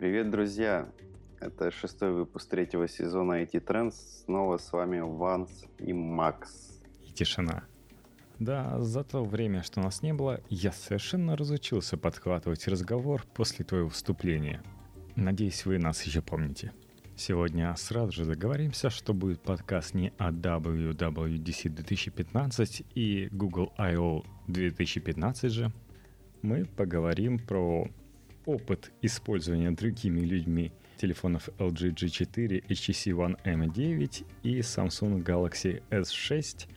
Привет, друзья! Это шестой выпуск третьего сезона IT Trends. Снова с вами Ванс и Макс. И тишина. Да, за то время, что нас не было, я совершенно разучился подхватывать разговор после твоего вступления. Надеюсь, вы нас еще помните. Сегодня сразу же договоримся, что будет подкаст не о WWDC 2015 и Google I.O. 2015 же. Мы поговорим про опыт использования другими людьми телефонов LG G4, HTC One M9 и Samsung Galaxy S6,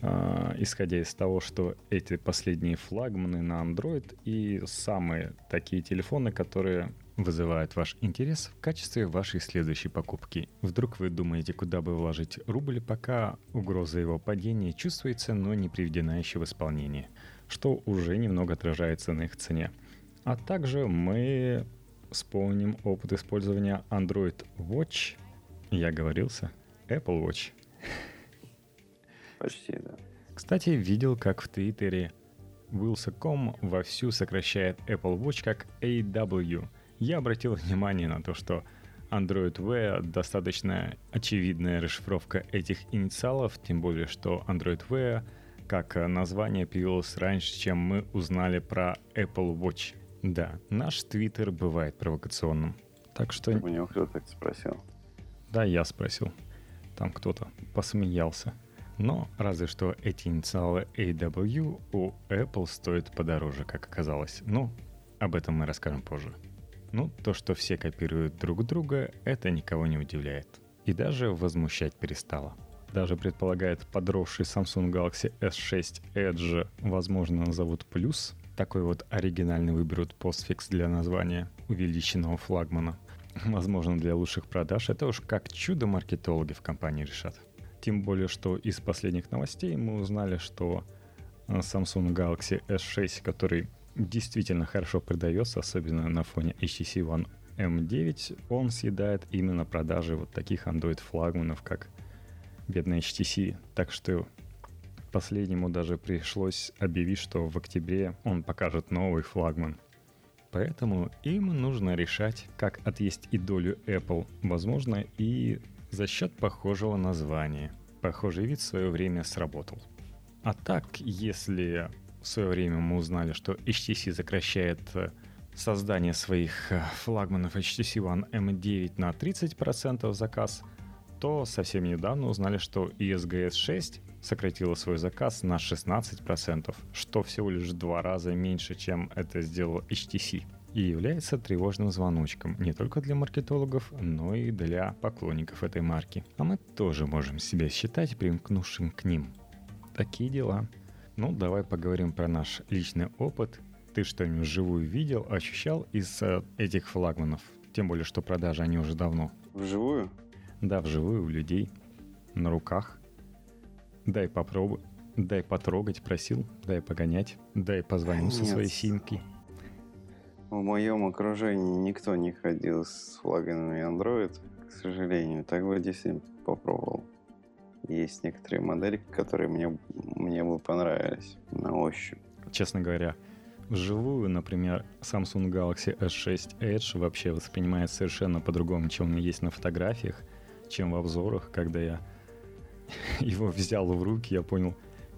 э, исходя из того, что эти последние флагманы на Android и самые такие телефоны, которые вызывают ваш интерес в качестве вашей следующей покупки. Вдруг вы думаете, куда бы вложить рубль, пока угроза его падения чувствуется, но не приведена еще в исполнение, что уже немного отражается на их цене. А также мы вспомним опыт использования Android Watch. Я говорился. Apple Watch. Почти, да. Кстати, видел, как в Твиттере Wilson.com вовсю сокращает Apple Watch как AW. Я обратил внимание на то, что Android Wear достаточно очевидная расшифровка этих инициалов, тем более, что Android Wear как название появилось раньше, чем мы узнали про Apple Watch – да, наш твиттер бывает провокационным. Так что... У него кто-то так спросил. Да, я спросил. Там кто-то посмеялся. Но разве что эти инициалы AW у Apple стоят подороже, как оказалось. Но об этом мы расскажем позже. Ну, то, что все копируют друг друга, это никого не удивляет. И даже возмущать перестало. Даже предполагает подросший Samsung Galaxy S6 Edge, возможно, назовут плюс, такой вот оригинальный выберут постфикс для названия увеличенного флагмана. Возможно, для лучших продаж это уж как чудо маркетологи в компании решат. Тем более, что из последних новостей мы узнали, что э, Samsung Galaxy S6, который действительно хорошо продается, особенно на фоне HTC One M9, он съедает именно продажи вот таких Android флагманов, как бедный HTC. Так что Последнему даже пришлось объявить, что в октябре он покажет новый флагман. Поэтому им нужно решать, как отъесть и долю Apple, возможно, и за счет похожего названия. Похожий вид в свое время сработал. А так, если в свое время мы узнали, что HTC сокращает э, создание своих э, флагманов HTC One M9 на 30% заказ, то совсем недавно узнали, что ESGS 6 сократила свой заказ на 16%, что всего лишь в два раза меньше, чем это сделал HTC и является тревожным звоночком не только для маркетологов, но и для поклонников этой марки. А мы тоже можем себя считать примкнувшим к ним. Такие дела. Ну, давай поговорим про наш личный опыт. Ты что-нибудь вживую видел, ощущал из э, этих флагманов? Тем более, что продажи они уже давно. Вживую? Да, вживую у людей. На руках. Дай попробуй. Дай потрогать, просил. Дай погонять. Дай позвоню со своей симки. В моем окружении никто не ходил с флагами Android, к сожалению. Так бы действительно попробовал. Есть некоторые модели, которые мне, мне бы понравились на ощупь. Честно говоря, вживую, например, Samsung Galaxy S6 Edge вообще воспринимается совершенно по-другому, чем он есть на фотографиях, чем в обзорах, когда я его взял в руки, я понял,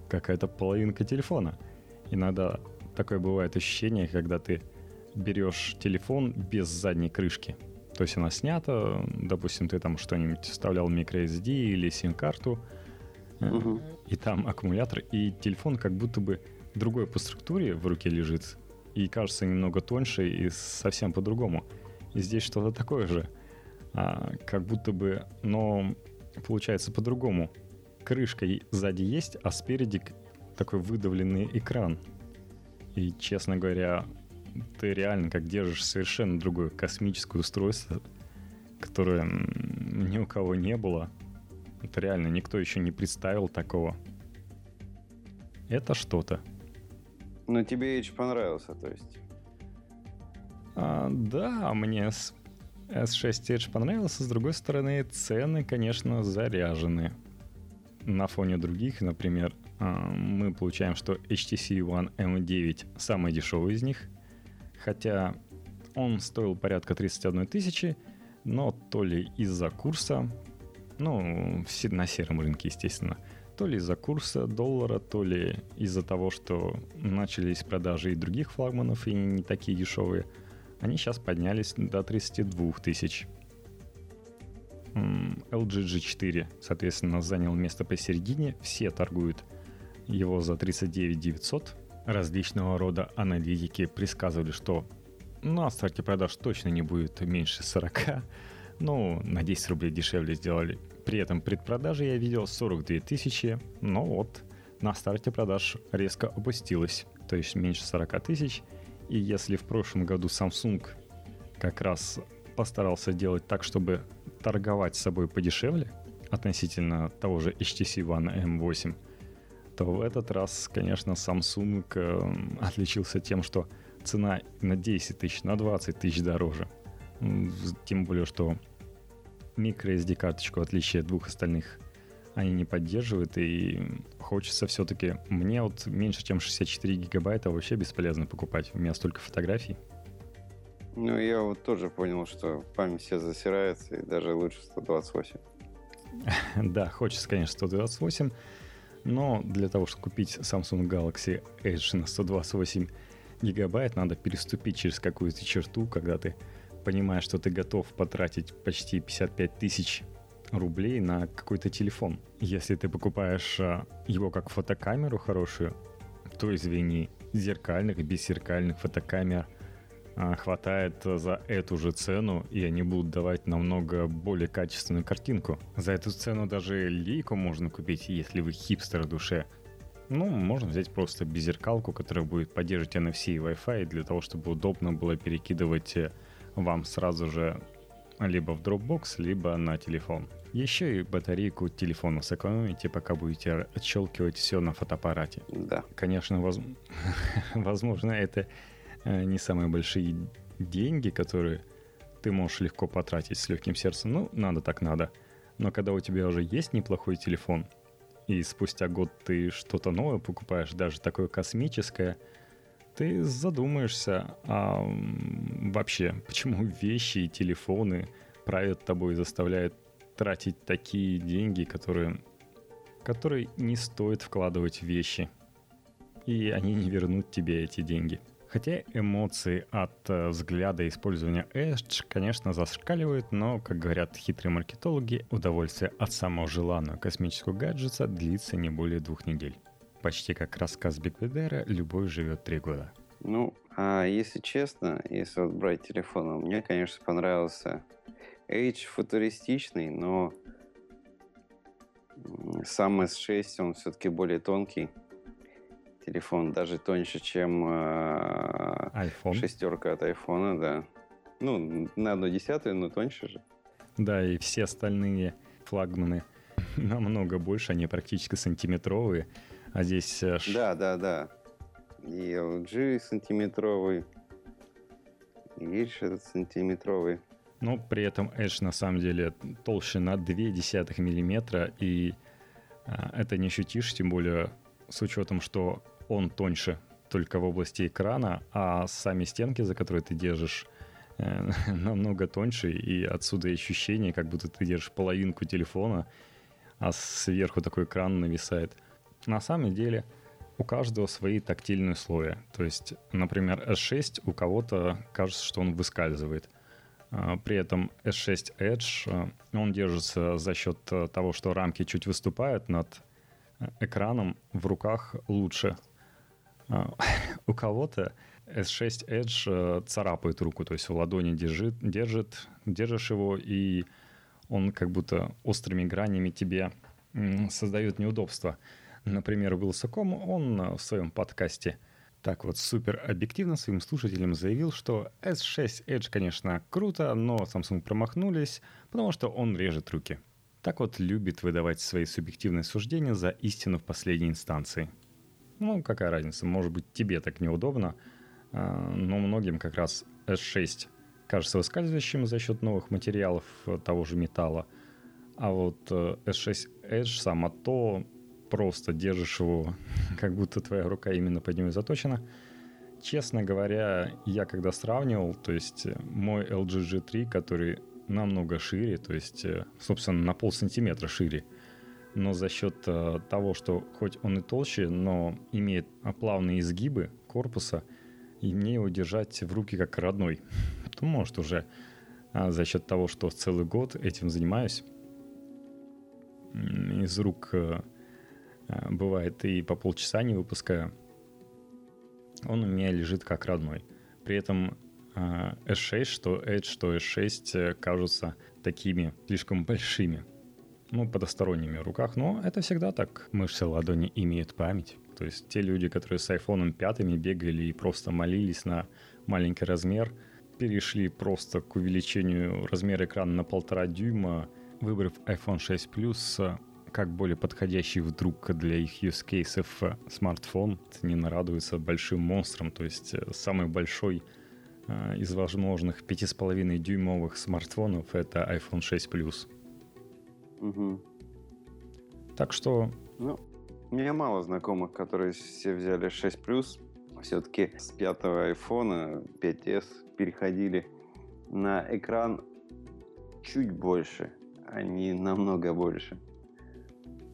какая-то половинка телефона. Иногда такое бывает ощущение, когда ты берешь телефон без задней крышки. То есть она снята, допустим, ты там что-нибудь вставлял microSD или сим-карту, угу. и там аккумулятор, и телефон как будто бы другой по структуре в руке лежит, и кажется немного тоньше и совсем по-другому. И здесь что-то такое же, а, как будто бы, но получается по-другому. Крышка сзади есть, а спереди такой выдавленный экран. И, честно говоря, ты реально как держишь совершенно другое космическое устройство, которое ни у кого не было. Это реально никто еще не представил такого. Это что-то. Но тебе Edge понравился, то есть? А, да, мне S6 Edge понравился. С другой стороны, цены, конечно, заряжены. На фоне других, например, а, мы получаем, что HTC One M9 самый дешевый из них. Хотя Он стоил порядка 31 тысячи, но то ли из-за курса, ну, на сером рынке, естественно, то ли из-за курса доллара, то ли из-за того, что начались продажи и других флагманов, и не такие дешевые, они сейчас поднялись до 32 тысяч. LG G4, соответственно, занял место посередине. Все торгуют его за 39 900. Различного рода аналитики предсказывали, что на старте продаж точно не будет меньше 40. Ну, на 10 рублей дешевле сделали. При этом предпродажи я видел 42 тысячи, но вот на старте продаж резко опустилась, то есть меньше 40 тысяч. И если в прошлом году Samsung как раз постарался делать так, чтобы торговать собой подешевле относительно того же HTC One M8, то в этот раз, конечно, Samsung э, отличился тем, что цена на 10 тысяч, на 20 тысяч дороже. Тем более, что microSD карточку, в отличие от двух остальных, они не поддерживают, и хочется все-таки... Мне вот меньше, чем 64 гигабайта вообще бесполезно покупать. У меня столько фотографий. Ну, я вот тоже понял, что память все засирается, и даже лучше 128. Да, хочется, конечно, 128, но для того, чтобы купить Samsung Galaxy Edge на 128 гигабайт, надо переступить через какую-то черту, когда ты понимаешь, что ты готов потратить почти 55 тысяч рублей на какой-то телефон. Если ты покупаешь а, его как фотокамеру хорошую, то, извини, зеркальных, бесзеркальных фотокамер хватает за эту же цену, и они будут давать намного более качественную картинку. За эту цену даже лейку можно купить, если вы хипстер в душе. Ну, можно взять просто беззеркалку, которая будет поддерживать NFC и Wi-Fi, для того, чтобы удобно было перекидывать э, вам сразу же либо в Dropbox, либо на телефон. Еще и батарейку телефона сэкономите, пока будете отщелкивать все на фотоаппарате. Да. Конечно, воз... возможно, это Э, не самые большие деньги, которые ты можешь легко потратить с легким сердцем. Ну, надо так надо. Но когда у тебя уже есть неплохой телефон, и спустя год ты что-то новое покупаешь, даже такое космическое, ты задумаешься, а вообще, почему вещи и телефоны правят тобой и заставляют тратить такие деньги, которые, которые не стоит вкладывать в вещи. И они не вернут тебе эти деньги. Хотя эмоции от э, взгляда использования Edge, конечно, зашкаливают, но, как говорят хитрые маркетологи, удовольствие от самого желанного космического гаджета длится не более двух недель. Почти как рассказ Бигбедера «Любовь живет три года». Ну, а если честно, если вот брать телефон, мне, конечно, понравился Edge футуристичный, но сам S6, он все-таки более тонкий телефон даже тоньше, чем э, iPhone. шестерка от iPhone, да. Ну, на одну десятую, но тоньше же. Да, и все остальные флагманы намного больше, они практически сантиметровые, а здесь... Э, да, да, да. И LG сантиметровый, и Edge этот сантиметровый. Но при этом Edge на самом деле толще на 0,2 миллиметра, и а, это не ощутишь, тем более с учетом, что он тоньше только в области экрана, а сами стенки, за которые ты держишь, э, намного тоньше, и отсюда ощущение, как будто ты держишь половинку телефона, а сверху такой экран нависает. На самом деле у каждого свои тактильные условия. То есть, например, S6 у кого-то кажется, что он выскальзывает. А, при этом S6 Edge, э, он держится за счет э, того, что рамки чуть выступают над экраном в руках лучше у кого-то S6 Edge э, царапает руку, то есть в ладони держит, держит, держишь его, и он как будто острыми гранями тебе создает неудобства. Например, Вилсаком, он в своем подкасте так вот супер объективно своим слушателям заявил, что S6 Edge, конечно, круто, но Samsung промахнулись, потому что он режет руки. Так вот любит выдавать свои субъективные суждения за истину в последней инстанции – ну, какая разница, может быть, тебе так неудобно, а, но многим как раз S6 кажется выскальзывающим за счет новых материалов э, того же металла, а вот S6 э, Edge само то просто держишь его, как будто твоя рука именно под него заточена. честно говоря, я когда сравнивал, то есть э, мой LG G3, который намного шире, то есть, собственно, на пол сантиметра шире, но за счет э, того, что хоть он и толще, но имеет плавные изгибы корпуса, и мне его держать в руки как родной. То может уже а за счет того, что целый год этим занимаюсь, из рук бывает и по полчаса не выпускаю он у меня лежит как родной. При этом S6, а, что Edge, что S6 э, кажутся такими слишком большими. Ну, подосторонними руках, но это всегда так. Мышцы ладони имеют память. То есть те люди, которые с iPhone 5 бегали и просто молились на маленький размер, перешли просто к увеличению размера экрана на полтора дюйма, выбрав iPhone 6 Plus, как более подходящий вдруг для их use кейсов смартфон. Не нарадуется большим монстром, то есть э, самый большой э, из возможных 5,5 дюймовых смартфонов это iPhone 6 Plus. Угу. Так что... Ну, у меня мало знакомых, которые все взяли 6 Plus. Все-таки с пятого iPhone 5s переходили на экран чуть больше, а не намного больше.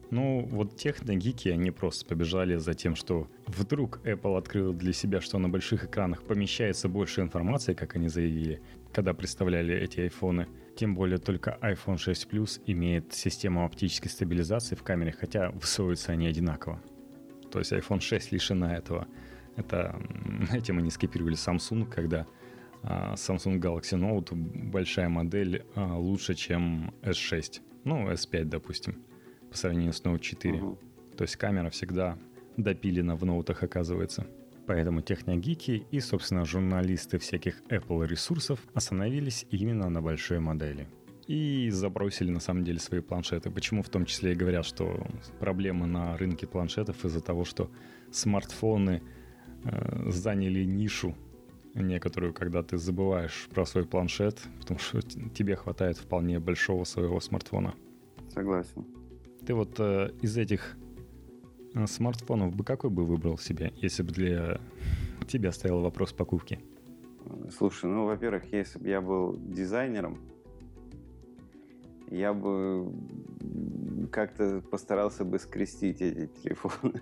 Ну, вот техногики, они просто побежали за тем, что вдруг Apple открыл для себя, что на больших экранах помещается больше информации, как они заявили, когда представляли эти айфоны. Тем более только iPhone 6 Plus имеет систему оптической стабилизации в камере, хотя высовываются они одинаково. То есть iPhone 6 лишена этого. Это этим они скопировали Samsung, когда а, Samsung Galaxy Note большая модель а, лучше, чем S6. Ну, S5, допустим по сравнению с Note 4. Угу. То есть камера всегда допилена в ноутах, оказывается. Поэтому техногики и, собственно, журналисты всяких Apple ресурсов остановились именно на большой модели. И забросили на самом деле свои планшеты. Почему в том числе и говорят, что проблемы на рынке планшетов из-за того, что смартфоны э, заняли нишу некоторую, когда ты забываешь про свой планшет, потому что тебе хватает вполне большого своего смартфона. Согласен. Ты вот э, из этих э, смартфонов бы какой бы выбрал себе, если бы для тебя стоял вопрос покупки? Слушай, ну, во-первых, если бы я был дизайнером, я бы как-то постарался бы скрестить эти телефоны.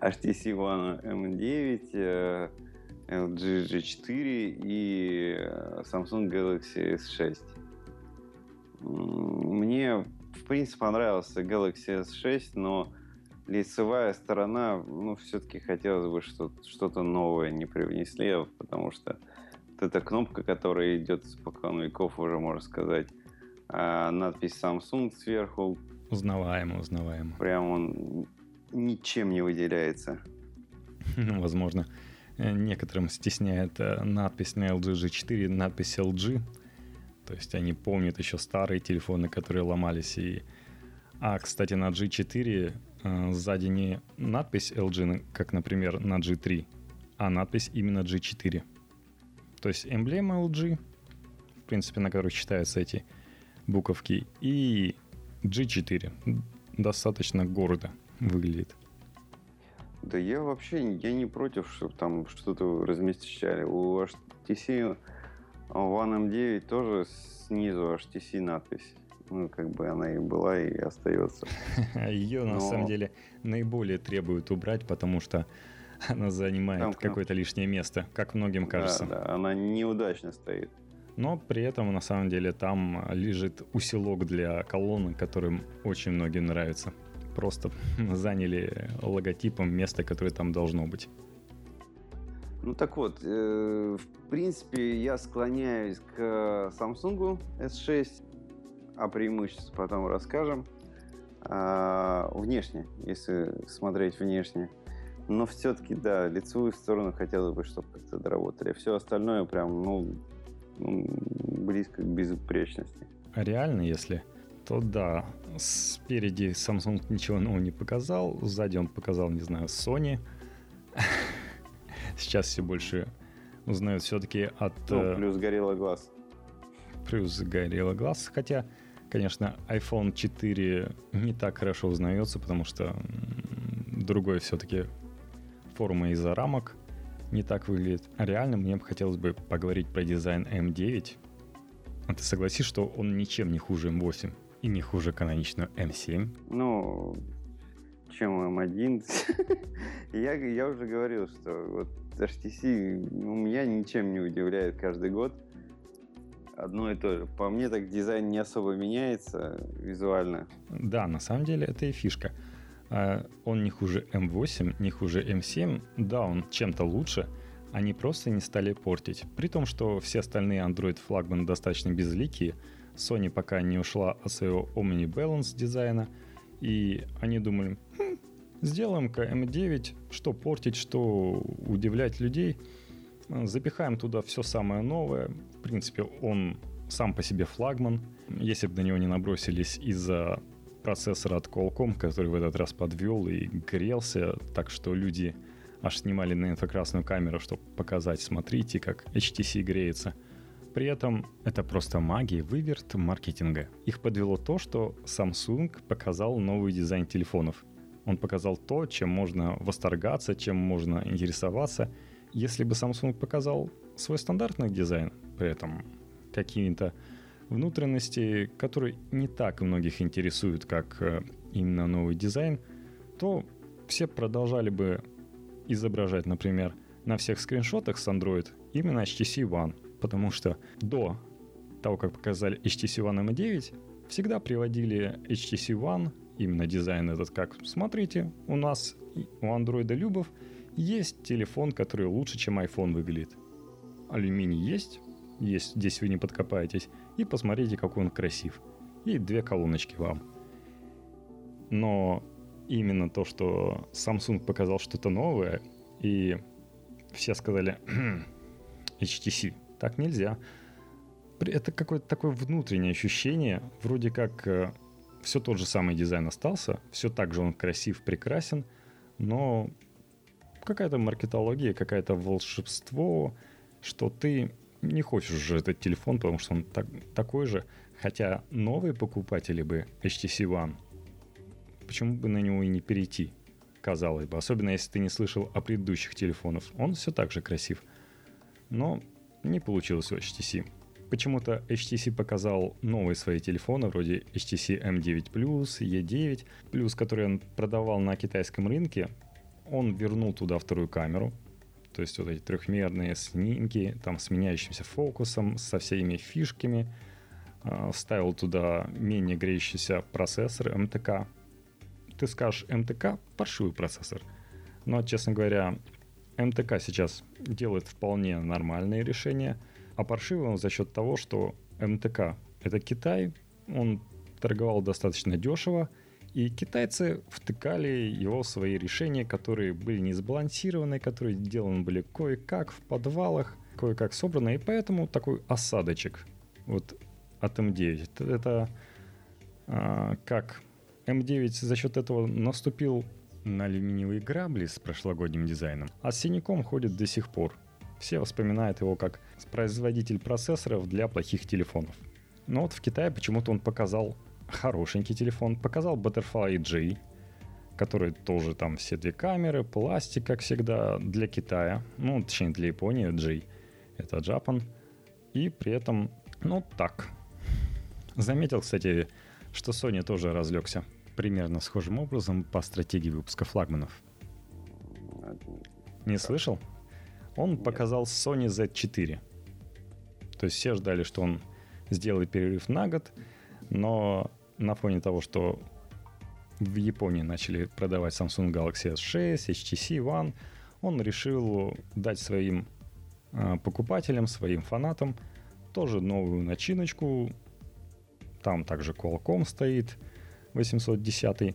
HTC One M9, LG G4 и э, Samsung Galaxy S6. Мне в принципе, понравился Galaxy S6, но лицевая сторона, ну, все-таки хотелось бы что-то новое не привнесли, потому что вот эта кнопка, которая идет с покон веков, уже можно сказать, а надпись Samsung сверху. Узнаваемо, узнаваемо. Прям он ничем не выделяется. Ну, возможно, некоторым стесняет э, надпись на LG G4, надпись LG, то есть они помнят еще старые телефоны, которые ломались. И... А, кстати, на G4 э, сзади не надпись LG, как, например, на G3, а надпись именно G4. То есть эмблема LG, в принципе, на которой читаются эти буковки, и G4. Достаточно гордо выглядит. Да я вообще я не против, чтобы там что-то размещали. У HTC One M9 тоже снизу HTC надпись. Ну, как бы она и была, и остается. Ее, на самом деле, наиболее требуют убрать, потому что она занимает какое-то лишнее место, как многим кажется. Да, да, она неудачно стоит. Но при этом, на самом деле, там лежит усилок для колонны, которым очень многим нравится. Просто заняли логотипом место, которое там должно быть. Ну так вот, э, в принципе, я склоняюсь к Samsung S6, а преимуществах потом расскажем. А, внешне, если смотреть внешне. Но все-таки, да, лицевую сторону хотелось бы, чтобы как-то доработали. Все остальное прям, ну, ну, близко к безупречности. А реально, если, то да, спереди Samsung ничего нового не показал, сзади он показал, не знаю, Sony. Сейчас все больше узнают все-таки от... Ну, э, плюс горело глаз. Плюс горело глаз, хотя, конечно, iPhone 4 не так хорошо узнается, потому что другой все-таки форма из-за рамок, не так выглядит. А реально мне бы хотелось бы поговорить про дизайн M9. А ты согласись, что он ничем не хуже M8 и не хуже каноничного M7? Ну, чем M1. я, я уже говорил, что вот HTC у меня ничем не удивляет каждый год. Одно и то же. По мне так дизайн не особо меняется визуально. Да, на самом деле это и фишка. А, он не хуже M8, не хуже M7. Да, он чем-то лучше. Они просто не стали портить. При том, что все остальные Android флагманы достаточно безликие. Sony пока не ушла от своего Omni Balance дизайна. И они думали, хм, сделаем-ка M9, что портить, что удивлять людей. Запихаем туда все самое новое. В принципе, он сам по себе флагман. Если бы на него не набросились из-за процессора от Qualcomm, который в этот раз подвел и грелся, так что люди аж снимали на инфракрасную камеру, чтобы показать, смотрите, как HTC греется. При этом это просто магия, выверт маркетинга. Их подвело то, что Samsung показал новый дизайн телефонов. Он показал то, чем можно восторгаться, чем можно интересоваться. Если бы Samsung показал свой стандартный дизайн, при этом какими-то внутренности, которые не так многих интересуют, как э, именно новый дизайн, то все продолжали бы изображать, например, на всех скриншотах с Android именно HTC One, потому что до того, как показали HTC One M9, всегда приводили HTC One, именно дизайн этот как «Смотрите, у нас, у Android Любов, есть телефон, который лучше, чем iPhone выглядит. Алюминий есть, есть, здесь вы не подкопаетесь, и посмотрите, какой он красив. И две колоночки вам. Но именно то, что Samsung показал что-то новое, и все сказали HTC, так нельзя. Это какое-то такое внутреннее ощущение, вроде как э, все тот же самый дизайн остался, все так же он красив, прекрасен, но какая-то маркетология, какое-то волшебство, что ты не хочешь уже этот телефон, потому что он так, такой же. Хотя новые покупатели бы HTC One, почему бы на него и не перейти, казалось бы. Особенно если ты не слышал о предыдущих телефонах. Он все так же красив. Но не получилось у HTC. Почему-то HTC показал новые свои телефоны, вроде HTC M9 Plus, E9 Plus, который он продавал на китайском рынке. Он вернул туда вторую камеру, то есть вот эти трехмерные снимки, там с меняющимся фокусом, со всеми фишками. А, вставил туда менее греющийся процессор МТК. Ты скажешь, МТК паршивый процессор. Но, честно говоря, МТК сейчас делает вполне нормальные решения, а паршивый он за счет того, что МТК — это Китай, он торговал достаточно дешево, и китайцы втыкали его в свои решения, которые были не сбалансированы, которые сделаны были кое-как в подвалах, кое-как собраны, и поэтому такой осадочек вот от М9. Это, это а, как М9 за счет этого наступил на алюминиевые грабли с прошлогодним дизайном, а с синяком ходит до сих пор. Все вспоминают его как производитель процессоров для плохих телефонов. Но вот в Китае почему-то он показал хорошенький телефон. Показал Butterfly G, который тоже там все две камеры, пластик, как всегда, для Китая. Ну, точнее, для Японии G. Это Japan. И при этом, ну, так. Заметил, кстати, что Sony тоже разлегся примерно схожим образом по стратегии выпуска флагманов. Не слышал? Он Нет. показал Sony Z4. То есть все ждали, что он сделает перерыв на год, но на фоне того, что в Японии начали продавать Samsung Galaxy S6, HTC One, он решил дать своим э, покупателям, своим фанатам тоже новую начиночку. Там также Qualcomm стоит 810.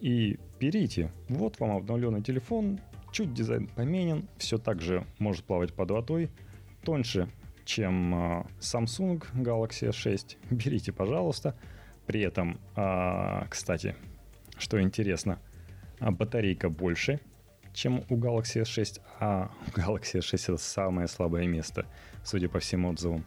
И берите, вот вам обновленный телефон, чуть дизайн поменен, все так же может плавать под водой, тоньше, чем э, Samsung Galaxy S6. Берите, пожалуйста. При этом, а, кстати, что интересно, а, батарейка больше, чем у Galaxy S6, а Galaxy S6 это самое слабое место, судя по всем отзывам.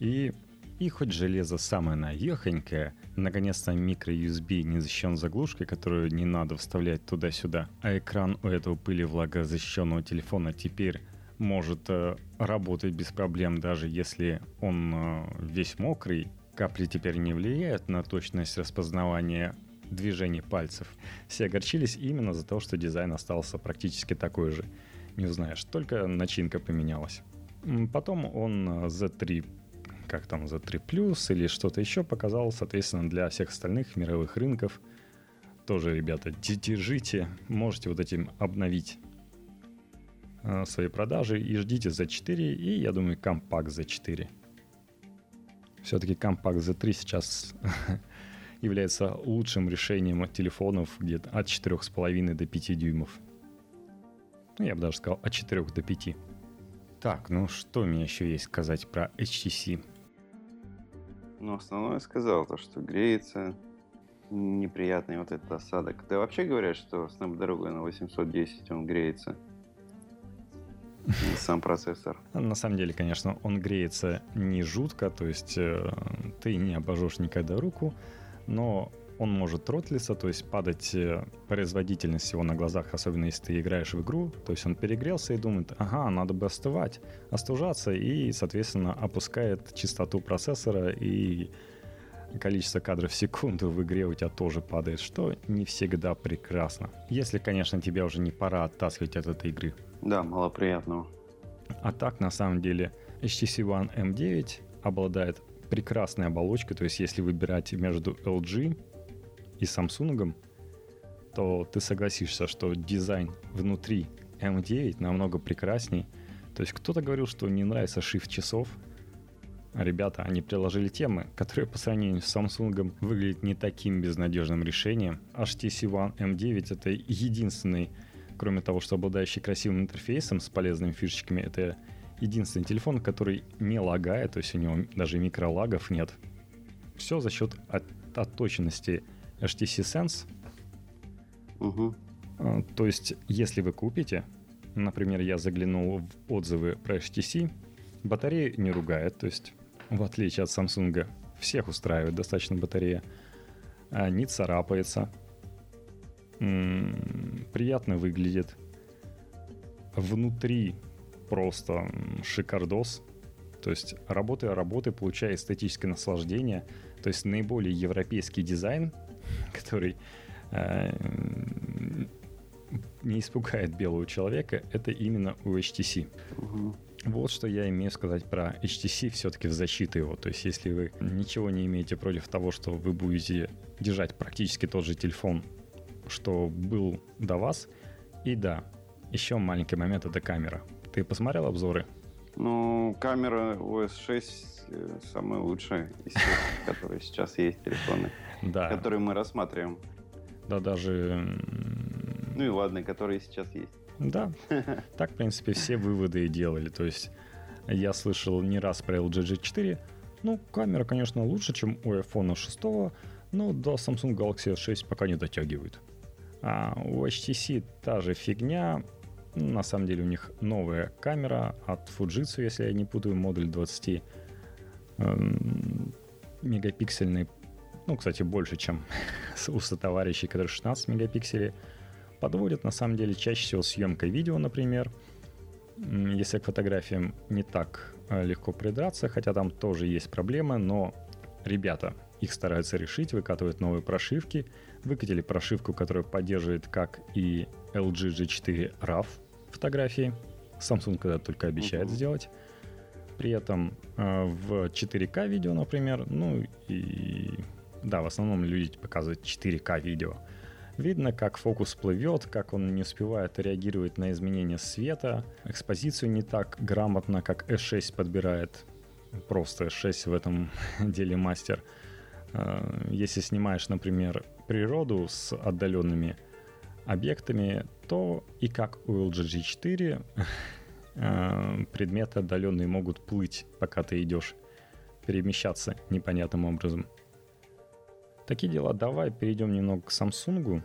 И И хоть железо самое навехонькое, наконец-то микро-USB не защищен заглушкой, которую не надо вставлять туда-сюда, а экран у этого пыли влагозащищенного телефона теперь может э, работать без проблем, даже если он э, весь мокрый. Капли теперь не влияют на точность распознавания движений пальцев. Все огорчились именно за то, что дизайн остался практически такой же. Не узнаешь, только начинка поменялась. Потом он Z3 как там Z3 Plus или что-то еще показал, соответственно, для всех остальных мировых рынков. Тоже, ребята, держите, можете вот этим обновить э, свои продажи и ждите Z4 и, я думаю, Compact Z4. Все-таки Compact Z3 сейчас является лучшим решением телефонов где-то от 4,5 до 5 дюймов. Ну, я бы даже сказал от 4 до 5. Так, ну что меня еще есть сказать про HTC? Ну, основное сказал, то, что греется, неприятный вот этот осадок. Ты вообще говорят, что Snapdragon 810 он греется? Сам процессор. На самом деле, конечно, он греется не жутко, то есть э, ты не обожжешь никогда руку, но он может тротлиться, то есть падать э, производительность его на глазах, особенно если ты играешь в игру. То есть он перегрелся и думает, ага, надо бы остывать, остужаться, и, соответственно, опускает частоту процессора, и количество кадров в секунду в игре у тебя тоже падает, что не всегда прекрасно. Если, конечно, тебе уже не пора оттаскивать от этой игры. Да, мало приятного. А так, на самом деле, HTC One M9 обладает прекрасной оболочкой, то есть если выбирать между LG и Samsung, то ты согласишься, что дизайн внутри M9 намного прекрасней. То есть кто-то говорил, что не нравится шифт часов, ребята, они приложили темы, которые по сравнению с Samsung выглядят не таким безнадежным решением. HTC One M9 это единственный, кроме того, что обладающий красивым интерфейсом с полезными фишечками, это единственный телефон, который не лагает, то есть у него даже микролагов нет. Все за счет от, отточенности HTC Sense. Угу. То есть, если вы купите, например, я заглянул в отзывы про HTC, батарея не ругает, то есть, в отличие от Samsung, всех устраивает достаточно батарея, а не царапается, приятно выглядит. Внутри просто шикардос. То есть работая работы, получая эстетическое наслаждение. То есть наиболее европейский дизайн, который э, не испугает белого человека, это именно у HTC. Угу. Вот что я имею сказать про HTC все-таки в защиту его. То есть если вы ничего не имеете против того, что вы будете держать практически тот же телефон, что был до вас, и да, еще маленький момент — это камера. Ты посмотрел обзоры? Ну, камера OS 6 э, самая лучшая из тех, которые сейчас есть телефоны, да. которые мы рассматриваем. Да, даже... Ну и ладно, которые сейчас есть. Да, так, в принципе, все выводы и делали. То есть я слышал не раз про LG G4. Ну, камера, конечно, лучше, чем у iPhone 6, но до Samsung Galaxy S6 пока не дотягивает. А у HTC та же фигня, на самом деле у них новая камера от Fujitsu, если я не путаю, модуль 20 эм, мегапиксельный. Ну, кстати, больше, чем у сотоварищей, которые 16 мегапикселей. Подводят, на самом деле, чаще всего съемкой видео, например. Если к фотографиям не так э, легко придраться, хотя там тоже есть проблемы, но ребята их стараются решить, выкатывают новые прошивки. Выкатили прошивку, которая поддерживает как и LG G4 RAW, фотографии. Samsung когда только обещает uh-huh. сделать. При этом э, в 4К видео, например, ну и да, в основном люди показывают 4К видео. Видно, как фокус плывет, как он не успевает реагировать на изменения света, экспозицию не так грамотно, как S6 подбирает. Просто S6 в этом деле мастер. Э, если снимаешь, например, природу с отдаленными объектами, то и как у LG G4 э, предметы отдаленные могут плыть, пока ты идешь, перемещаться непонятным образом. Такие дела. Давай перейдем немного к Samsung.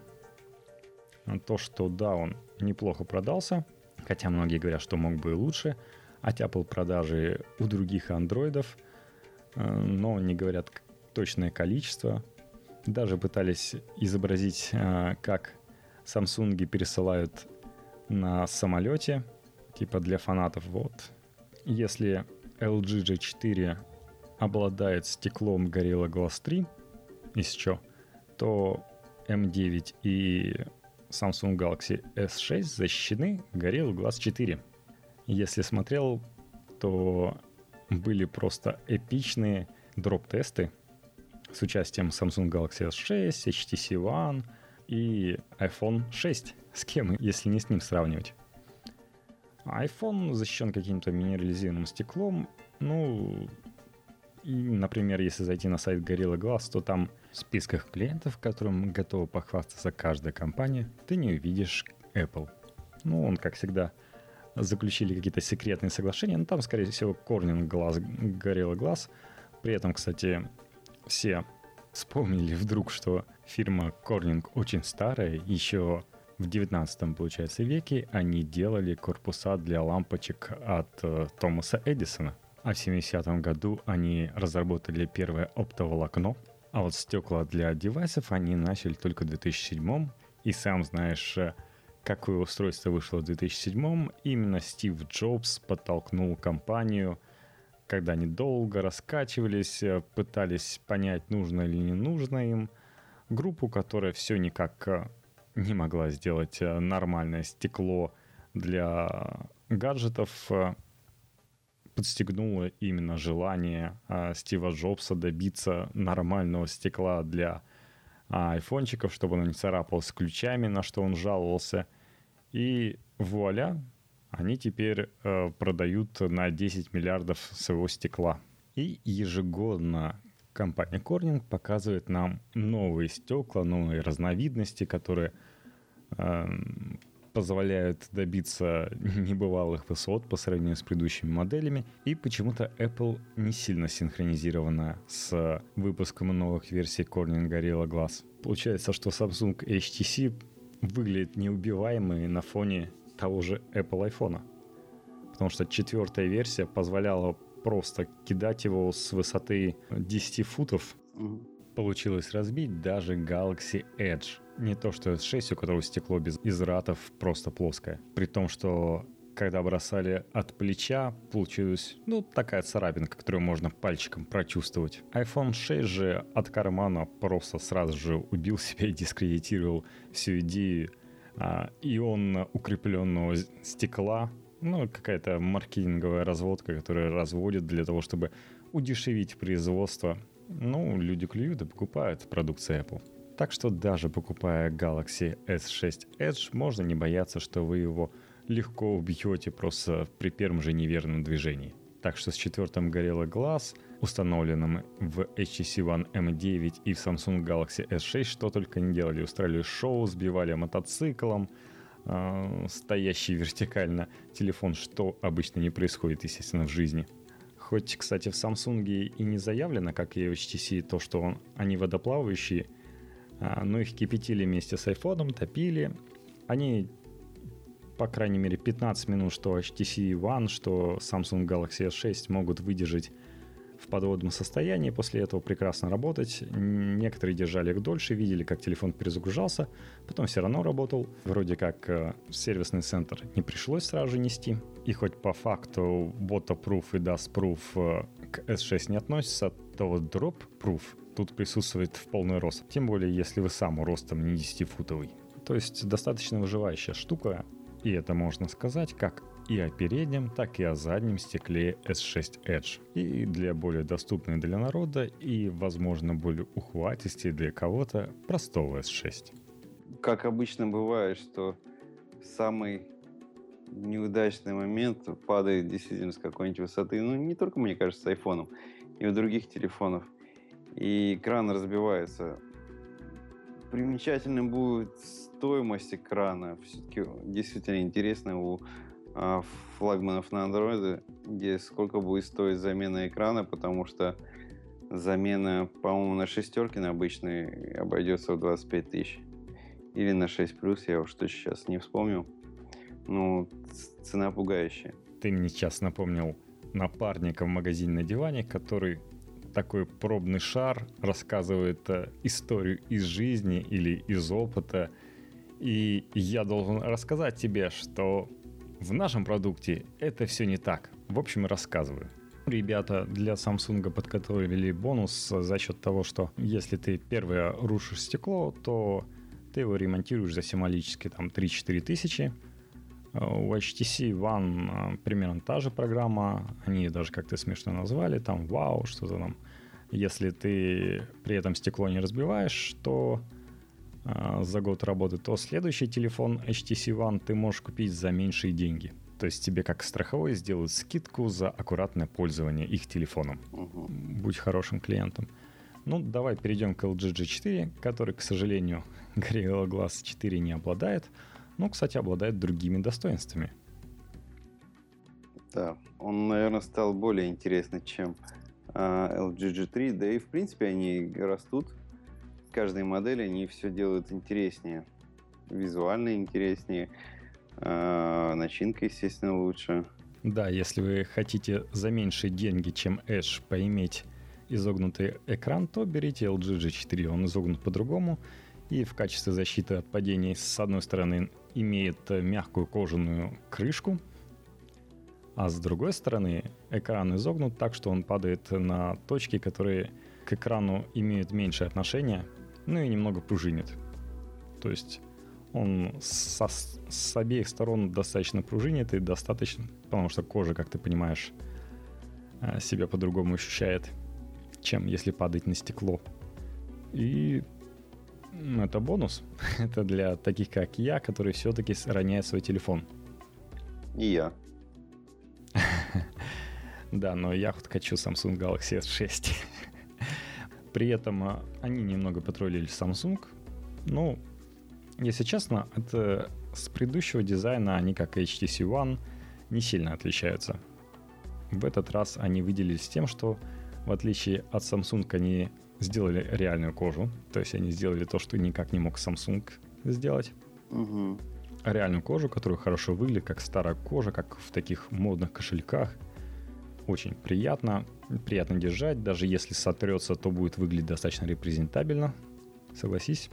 То, что да, он неплохо продался, хотя многие говорят, что мог бы и лучше. Оттяпал продажи у других андроидов. э, но не говорят точное количество. Даже пытались изобразить, э, как Samsung пересылают на самолете, типа для фанатов. Вот. Если LG G4 обладает стеклом Gorilla Glass 3 из чё, то M9 и Samsung Galaxy S6 защищены Gorilla Glass 4. Если смотрел, то были просто эпичные дроп-тесты с участием Samsung Galaxy S6, HTC One и iPhone 6. С кем, если не с ним сравнивать? iPhone защищен каким-то минерализированным стеклом. Ну, и, например, если зайти на сайт Gorilla Glass, то там в списках клиентов, которым готова похвастаться каждая компания, ты не увидишь Apple. Ну, он, как всегда, заключили какие-то секретные соглашения, но там, скорее всего, Corning Glass, Gorilla Glass. При этом, кстати, все вспомнили вдруг, что фирма Corning очень старая, еще в 19 получается, веке они делали корпуса для лампочек от э, Томаса Эдисона. А в 70-м году они разработали первое оптоволокно, а вот стекла для девайсов они начали только в 2007 и сам знаешь, э, какое устройство вышло в 2007 именно Стив Джобс подтолкнул компанию, когда они долго раскачивались, э, пытались понять, нужно или не нужно им, группу, которая все никак э, не могла сделать нормальное стекло для гаджетов, подстегнуло именно желание э, Стива Джобса добиться нормального стекла для айфончиков, чтобы он не царапался ключами, на что он жаловался. И вуаля, они теперь э, продают на 10 миллиардов своего стекла. И ежегодно компания Corning показывает нам новые стекла, новые разновидности, которые э, позволяют добиться небывалых высот по сравнению с предыдущими моделями. И почему-то Apple не сильно синхронизирована с выпуском новых версий Corning Gorilla Glass. Получается, что Samsung HTC выглядит неубиваемый на фоне того же Apple iPhone. Потому что четвертая версия позволяла просто кидать его с высоты 10 футов. Получилось разбить даже Galaxy Edge. Не то что S6, у которого стекло без изратов просто плоское. При том, что когда бросали от плеча, получилась, ну, такая царапинка, которую можно пальчиком прочувствовать. iPhone 6 же от кармана просто сразу же убил себя и дискредитировал всю идею а, ион укрепленного стекла, ну, какая-то маркетинговая разводка, которая разводит для того, чтобы удешевить производство. Ну, люди клюют и покупают продукцию Apple. Так что даже покупая Galaxy S6 Edge, можно не бояться, что вы его легко убьете просто при первом же неверном движении. Так что с четвертым Gorilla Glass, установленным в HTC One M9 и в Samsung Galaxy S6, что только не делали. Устраивали шоу, сбивали мотоциклом, э, стоящий вертикально телефон, что обычно не происходит, естественно, в жизни. Хоть, кстати, в Samsung и не заявлено, как и в HTC, то, что он, они водоплавающие, э, но их кипятили вместе с iPhone, топили. Они, по крайней мере, 15 минут, что HTC One, что Samsung Galaxy S6 могут выдержать в подводном состоянии, после этого прекрасно работать. Некоторые держали их дольше, видели, как телефон перезагружался, потом все равно работал. Вроде как э, сервисный центр не пришлось сразу же нести. И хоть по факту Waterproof и Dustproof э, к S6 не относятся, то вот Drop-Proof тут присутствует в полный рост. Тем более, если вы сам ростом не 10-футовый. То есть достаточно выживающая штука, и это можно сказать как и о переднем, так и о заднем стекле S6 Edge. И для более доступной для народа и, возможно, более ухватистей для кого-то простого S6. Как обычно бывает, что самый неудачный момент падает действительно с какой-нибудь высоты. Ну, не только, мне кажется, с айфоном, и у других телефонов. И экран разбивается. Примечательным будет стоимость экрана. Все-таки действительно интересно у а, флагманов на Android, где сколько будет стоить замена экрана, потому что замена, по-моему, на шестерке на обычной обойдется в 25 тысяч. Или на 6 плюс, я уж точно сейчас не вспомнил. Ну, цена пугающая. Ты мне сейчас напомнил напарника в магазине на диване, который такой пробный шар, рассказывает э, историю из жизни или из опыта. И я должен рассказать тебе, что в нашем продукте это все не так. В общем, рассказываю. Ребята для Samsung подготовили бонус за счет того, что если ты первое рушишь стекло, то ты его ремонтируешь за символически там 3-4 тысячи. У HTC One а, примерно та же программа. Они даже как-то смешно назвали. Там вау, что-то там. Если ты при этом стекло не разбиваешь, то э, за год работы, то следующий телефон HTC One ты можешь купить за меньшие деньги. То есть тебе как страховой сделают скидку за аккуратное пользование их телефоном. Угу. Будь хорошим клиентом. Ну, давай перейдем к LG G4, который, к сожалению, Gorilla Glass 4 не обладает, но, кстати, обладает другими достоинствами. Да, он, наверное, стал более интересный, чем а, LG G3, да и, в принципе, они растут. Каждой модели они все делают интереснее, визуально интереснее, а, начинка, естественно, лучше. Да, если вы хотите за меньшие деньги, чем Edge, поиметь изогнутый экран, то берите LG G4. Он изогнут по-другому. И в качестве защиты от падений с одной стороны имеет мягкую кожаную крышку, а с другой стороны экран изогнут так, что он падает на точки, которые к экрану имеют меньшее отношение, ну и немного пружинит. То есть он со, с обеих сторон достаточно пружинит и достаточно, потому что кожа, как ты понимаешь, э, себя по-другому ощущает, чем если падать на стекло. И это бонус. это для таких, как я, которые все-таки роняют свой телефон. И я. да, но я вот хочу Samsung Galaxy S6. При этом а, они немного потроллили Samsung. Ну, если честно, это с предыдущего дизайна они, как HTC One, не сильно отличаются. В этот раз они выделились тем, что в отличие от Samsung они сделали реальную кожу. То есть они сделали то, что никак не мог Samsung сделать. Угу. Реальную кожу, которая хорошо выглядит, как старая кожа, как в таких модных кошельках. Очень приятно. Приятно держать. Даже если сотрется, то будет выглядеть достаточно репрезентабельно. Согласись?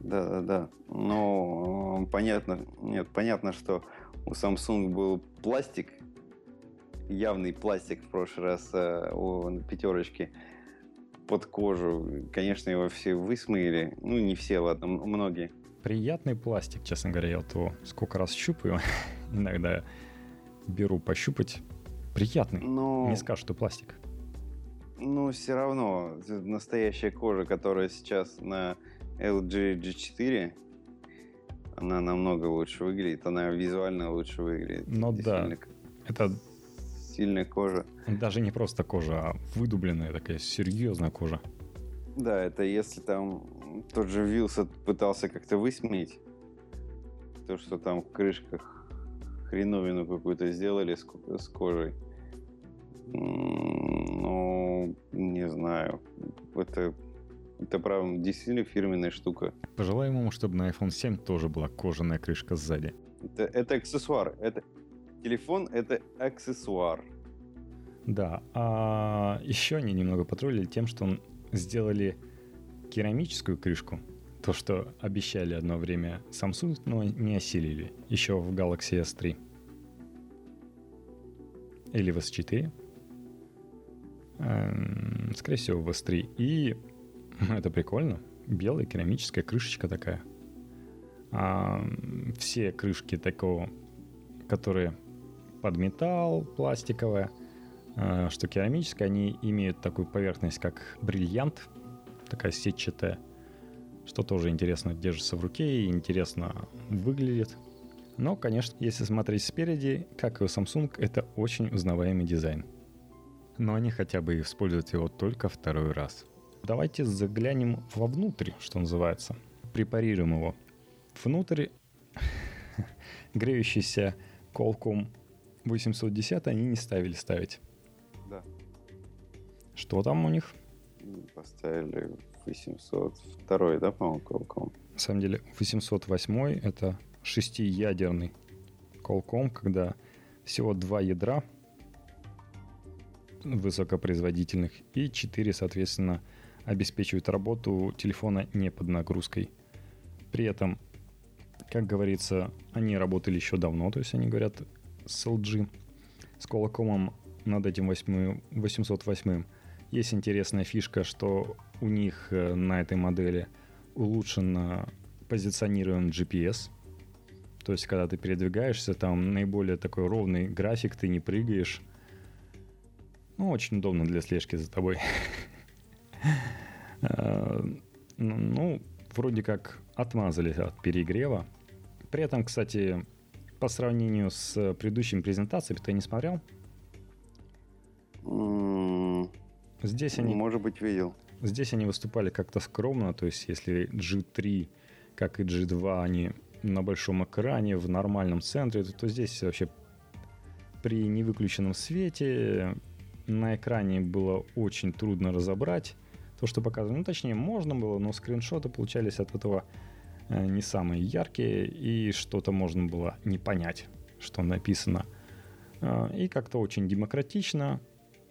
Да, да, да. Ну, понятно, нет, понятно, что у Samsung был пластик, явный пластик в прошлый раз э, у пятерочки под кожу. Конечно, его все высмыли. Ну, не все, ладно, многие. Приятный пластик, честно говоря. Я вот его сколько раз щупаю. Иногда беру пощупать. Приятный. Но... Не скажешь, что пластик. Ну, все равно. Настоящая кожа, которая сейчас на LG G4, она намного лучше выглядит, она визуально лучше выглядит. Ну да, это... Сильная кожа. Даже не просто кожа, а выдубленная такая серьезная кожа. Да, это если там тот же Вилсот пытался как-то высмеять, то, что там в крышках хреновину какую-то сделали с, с кожей. Ну, не знаю. Это это, правда, действительно фирменная штука. Пожелаем ему, чтобы на iPhone 7 тоже была кожаная крышка сзади. Это, это аксессуар. Это телефон — это аксессуар. Да, а еще они немного потроллили тем, что он сделали керамическую крышку. То, что обещали одно время Samsung, но не осилили. Еще в Galaxy S3. Или в S4. Эм, скорее всего, в S3. И Это прикольно. Белая керамическая крышечка такая. А, все крышки такого, которые под металл, пластиковая, а, что керамическая, они имеют такую поверхность, как бриллиант, такая сетчатая, что тоже интересно держится в руке и интересно выглядит. Но, конечно, если смотреть спереди, как и у Samsung, это очень узнаваемый дизайн. Но они хотя бы используют его только второй раз – Давайте заглянем вовнутрь, что называется. Препарируем его. Внутрь греющийся Qualcomm 810 они не ставили ставить. Да. Что там у них? Поставили 802, да, по-моему, Qualcomm? На самом деле 808 это шестиядерный Qualcomm, когда всего два ядра высокопроизводительных, и 4, соответственно, обеспечивают работу телефона не под нагрузкой. При этом, как говорится, они работали еще давно, то есть они говорят с LG, с Qualcomm над этим 8, 808. Есть интересная фишка, что у них э, на этой модели улучшен позиционирован GPS. То есть, когда ты передвигаешься, там наиболее такой ровный график, ты не прыгаешь. Ну, очень удобно для слежки за тобой. Э, ну, вроде как отмазались от перегрева. При этом, кстати, по сравнению с предыдущими презентациями, ты не смотрел? Здесь они... Может быть, видел. Здесь они выступали как-то скромно, то есть если G3, как и G2, они на большом экране, в нормальном центре, то, то здесь вообще при невыключенном свете на экране было очень трудно разобрать то, что показывали. Ну, точнее, можно было, но скриншоты получались от этого э, не самые яркие, и что-то можно было не понять, что написано. Э, и как-то очень демократично,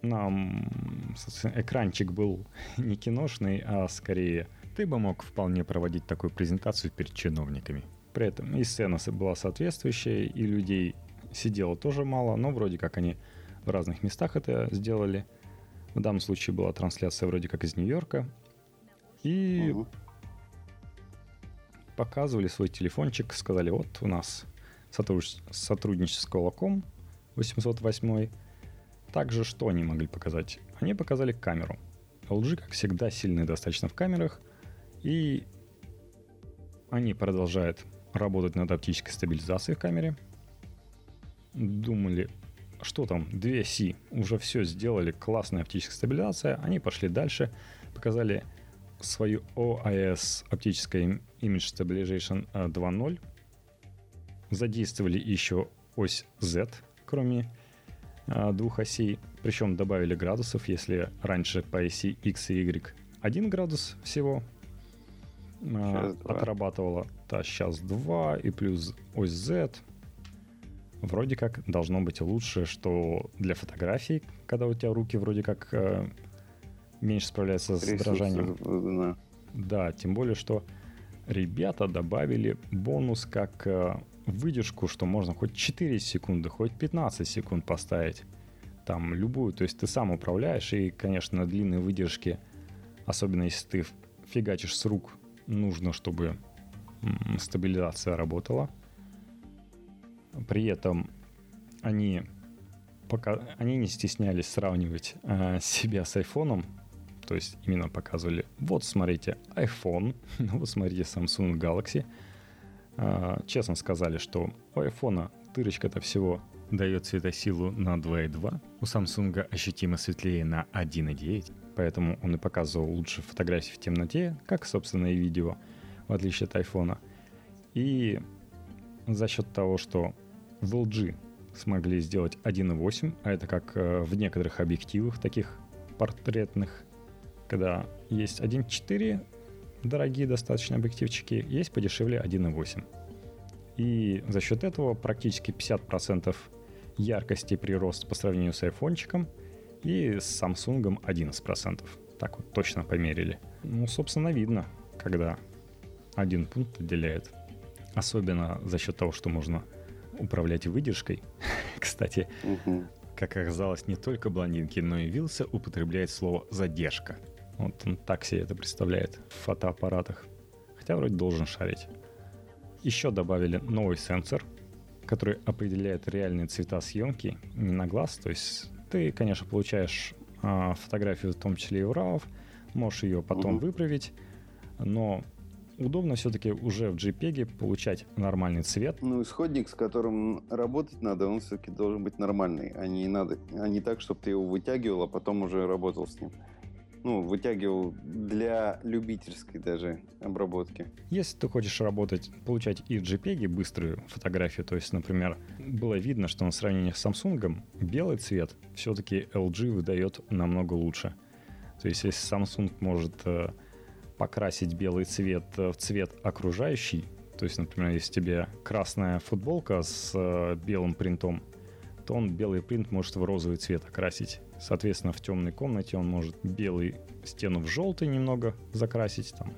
нам экранчик был не киношный, а скорее ты бы мог вполне проводить такую презентацию перед чиновниками. При этом и сцена была соответствующая, и людей сидело тоже мало, но вроде как они в разных местах это сделали. В данном случае была трансляция вроде как из Нью-Йорка. И угу. Показывали свой телефончик, сказали, вот у нас сотрудничество с Колоком 808 также что они могли показать? Они показали камеру. LG, как всегда, сильны достаточно в камерах, и они продолжают работать над оптической стабилизацией в камере. Думали, что там, 2C, уже все сделали, классная оптическая стабилизация. Они пошли дальше, показали свою OIS оптическая Image Stabilization 2.0. Задействовали еще ось Z, кроме а, двух осей. Причем добавили градусов, если раньше по оси X и Y 1 градус всего а, отрабатывала, то сейчас 2 и плюс ось Z. Вроде как должно быть лучше, что для фотографий, когда у тебя руки вроде как э, меньше справляются с дрожанием. Да. да, тем более, что ребята добавили бонус как э, выдержку, что можно хоть 4 секунды, хоть 15 секунд поставить. Там любую, то есть ты сам управляешь, и, конечно, на длинной выдержке, особенно если ты фигачишь с рук, нужно, чтобы стабилизация работала. При этом они пока они не стеснялись сравнивать э, себя с айфоном, то есть именно показывали, вот смотрите iPhone, вот смотрите Samsung Galaxy, а, честно сказали, что у айфона дырочка-то всего дает светосилу на 2.2, у Samsung ощутимо светлее на 1.9, поэтому он и показывал лучше фотографии в темноте, как, собственно, и видео, в отличие от айфона. И за счет того, что в LG смогли сделать 1.8, а это как э, в некоторых объективах таких портретных, когда есть 1.4 дорогие достаточно объективчики, есть подешевле 1.8. И за счет этого практически 50% яркости прирост по сравнению с айфончиком и с Samsung 11%. Так вот точно померили. Ну, собственно, видно, когда один пункт отделяет. Особенно за счет того, что можно управлять выдержкой. Кстати, угу. как оказалось, не только блондинки, но и Вилса употребляет слово «задержка». Вот он так себе это представляет в фотоаппаратах. Хотя вроде должен шарить. Еще добавили новый сенсор, который определяет реальные цвета съемки не на глаз. То есть ты, конечно, получаешь а, фотографию, в том числе и в RAW, можешь ее потом угу. выправить, но удобно все-таки уже в JPEG получать нормальный цвет. Ну, исходник, с которым работать надо, он все-таки должен быть нормальный, а не, надо, а не так, чтобы ты его вытягивал, а потом уже работал с ним ну, вытягивал для любительской даже обработки. Если ты хочешь работать, получать и JPEG быструю фотографию, то есть, например, было видно, что на сравнении с Samsung белый цвет все-таки LG выдает намного лучше. То есть, если Samsung может э, покрасить белый цвет э, в цвет окружающий, то есть, например, если тебе красная футболка с э, белым принтом, то он белый принт может в розовый цвет окрасить. Соответственно, в темной комнате он может белый стену в желтый немного закрасить, там,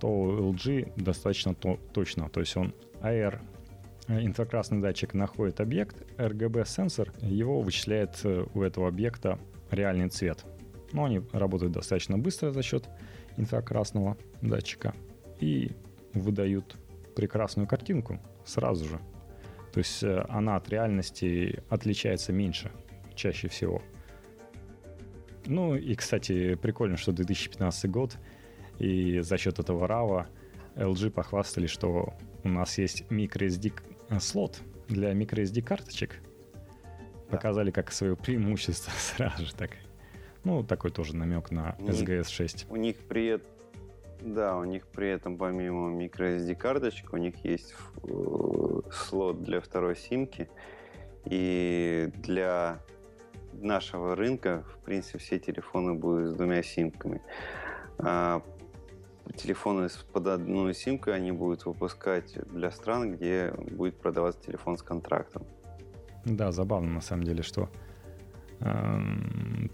то LG достаточно то, точно. То есть он AR э, инфракрасный датчик находит объект, RGB сенсор его вычисляет э, у этого объекта реальный цвет. Но они работают достаточно быстро за счет инфракрасного датчика и выдают прекрасную картинку сразу же. То есть э, она от реальности отличается меньше, чаще всего. Ну и, кстати, прикольно, что 2015 год, и за счет этого RAW LG похвастали, что у нас есть microSD слот для microSD карточек. Показали как свое преимущество сразу же так. Ну, такой тоже намек на SGS 6. У них при да, у них при этом помимо microSD карточек, у них есть э, слот для второй симки. И для нашего рынка, в принципе, все телефоны будут с двумя симками. А телефоны под одной симкой они будут выпускать для стран, где будет продаваться телефон с контрактом. Да, забавно на самом деле, что э,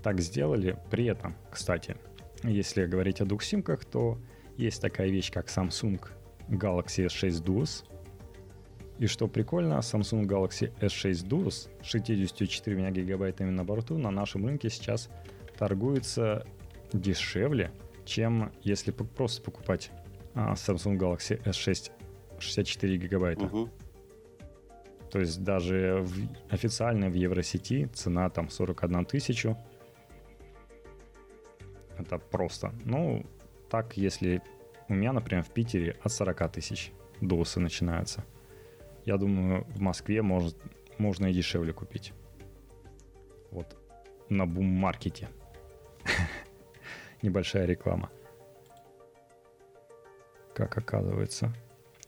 так сделали. При этом, кстати, если говорить о двух симках, то есть такая вещь, как Samsung Galaxy S6 Duos. И что прикольно, Samsung Galaxy S6 Duos с 64 гигабайтами на борту на нашем рынке сейчас торгуется дешевле, чем если просто покупать а, Samsung Galaxy S6 64 гигабайта. Угу. То есть даже в, официально в Евросети цена там 41 тысячу. Это просто. Ну, так, если у меня, например, в Питере от 40 тысяч досы начинаются. Я думаю, в Москве может, можно и дешевле купить. Вот на бум-маркете. Небольшая реклама. Как оказывается,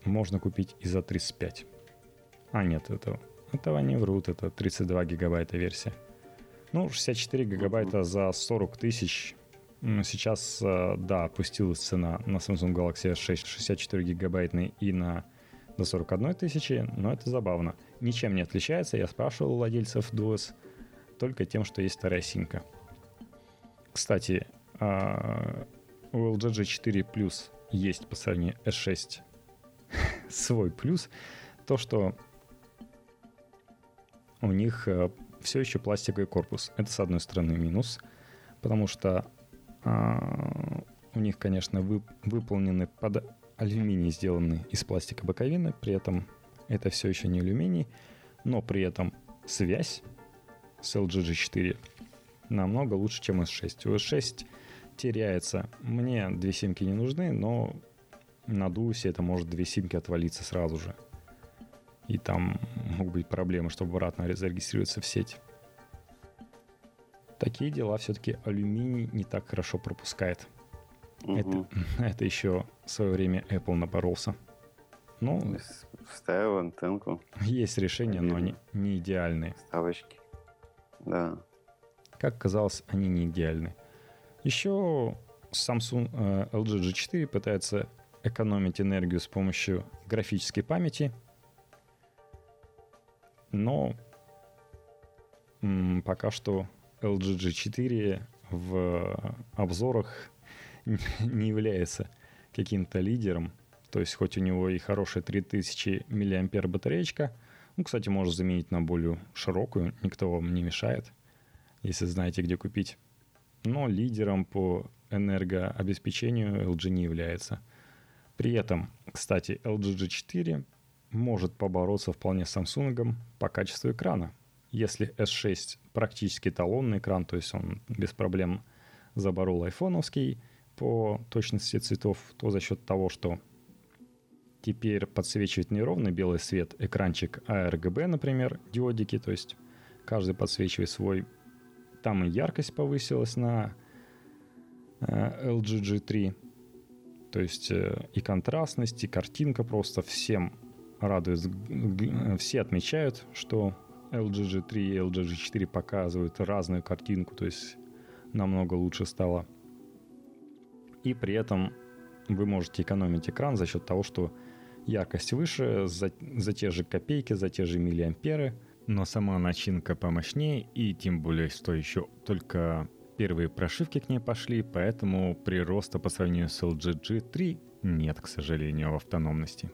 можно купить и за 35. А нет, это, этого не врут, это 32 гигабайта версия. Ну, 64 гигабайта за 40 тысяч Сейчас, э, да, опустилась цена на Samsung Galaxy S6 64 гигабайтный и на до 41 тысячи, но это забавно. Ничем не отличается, я спрашивал у владельцев Duos, только тем, что есть вторая симка. Кстати, а, у LG G4 Plus есть по сравнению S6 свой плюс, то, что у них э, все еще пластиковый корпус. Это, с одной стороны, минус, потому что а, у них, конечно, вы, выполнены под алюминий, сделаны из пластика боковины, при этом это все еще не алюминий, но при этом связь с LG G4 намного лучше, чем S6. У S6 теряется. Мне две симки не нужны, но на Дусе это может две симки отвалиться сразу же. И там могут быть проблемы, чтобы обратно зарегистрироваться в сеть такие дела все-таки алюминий не так хорошо пропускает. Угу. Это, это еще в свое время Apple напоролся. Ну, вставил антенку. Есть решения, но они не идеальные. Ставочки. Да. Как казалось, они не идеальны. Еще Samsung э, LG G4 пытается экономить энергию с помощью графической памяти, но м, пока что LG G4 в обзорах не является каким-то лидером. То есть хоть у него и хорошая 3000 мАh батареечка, ну, кстати, можно заменить на более широкую, никто вам не мешает, если знаете, где купить. Но лидером по энергообеспечению LG не является. При этом, кстати, LG G4 может побороться вполне с Samsung по качеству экрана. Если S6 практически талонный экран, то есть он без проблем заборол айфоновский по точности цветов, то за счет того, что теперь подсвечивает неровный белый свет экранчик ARGB, например, диодики, то есть каждый подсвечивает свой. Там и яркость повысилась на э, LG G3, то есть э, и контрастность, и картинка просто всем радует. Все отмечают, что LG G3 и LG G4 показывают разную картинку, то есть намного лучше стало. И при этом вы можете экономить экран за счет того, что яркость выше, за, за те же копейки, за те же миллиамперы но сама начинка помощнее, и тем более, что еще только первые прошивки к ней пошли, поэтому прироста по сравнению с LG G3 нет, к сожалению, в автономности.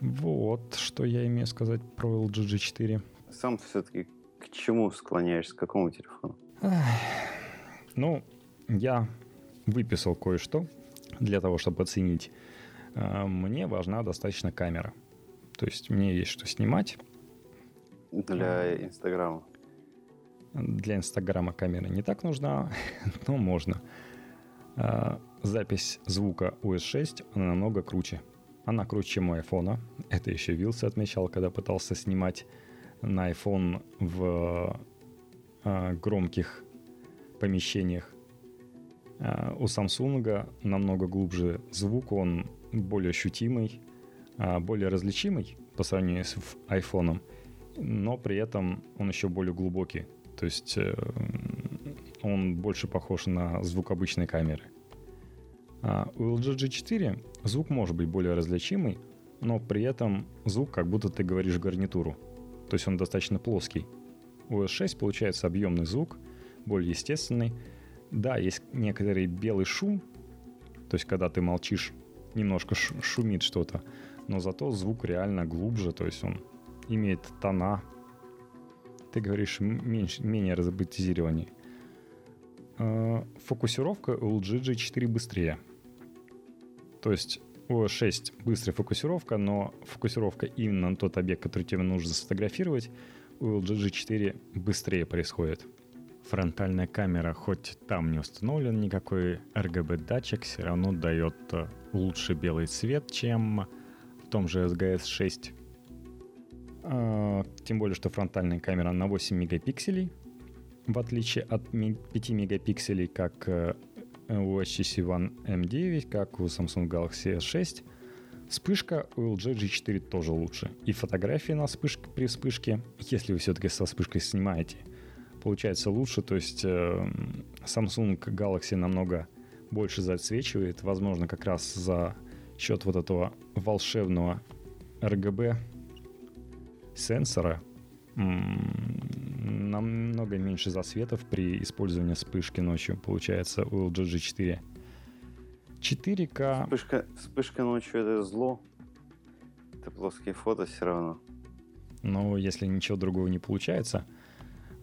Вот, что я имею сказать про LG G4. Сам все-таки к чему склоняешься, к какому телефону? Ну, я выписал кое-что для того, чтобы оценить. А, мне важна достаточно камера. То есть мне есть что снимать. Для Инстаграма. Для Инстаграма камера не так нужна, но можно. А, запись звука US 6 она намного круче. Она круче, чем у айфона. Это еще Вилс отмечал, когда пытался снимать на iPhone в э, громких помещениях. Э, у Samsung намного глубже звук, он более ощутимый, э, более различимый по сравнению с iPhone, но при этом он еще более глубокий. То есть э, он больше похож на звук обычной камеры. У LG G4 звук может быть более различимый, но при этом звук как будто ты говоришь гарнитуру. То есть он достаточно плоский. У S6 получается объемный звук, более естественный. Да, есть некоторый белый шум, то есть когда ты молчишь, немножко шумит что-то, но зато звук реально глубже, то есть он имеет тона. Ты говоришь меньше, менее разоботизирование. А, фокусировка у LG G4 быстрее – то есть у 6 быстрая фокусировка, но фокусировка именно на тот объект, который тебе нужно сфотографировать, у LG G4 быстрее происходит. Фронтальная камера, хоть там не установлен никакой RGB-датчик, все равно дает э, лучше белый цвет, чем в том же SGS 6. А, тем более, что фронтальная камера на 8 мегапикселей, в отличие от 5 мегапикселей, как э, у HTC One M9, как у Samsung Galaxy S6. Вспышка у LG G4 тоже лучше. И фотографии на вспышке, при вспышке, если вы все-таки со вспышкой снимаете, получается лучше. То есть э, Samsung Galaxy намного больше засвечивает, возможно, как раз за счет вот этого волшебного RGB сенсора, намного меньше засветов при использовании вспышки ночью, получается, у LG G4. 4К... Вспышка, вспышка ночью — это зло. Это плоские фото все равно. Но если ничего другого не получается,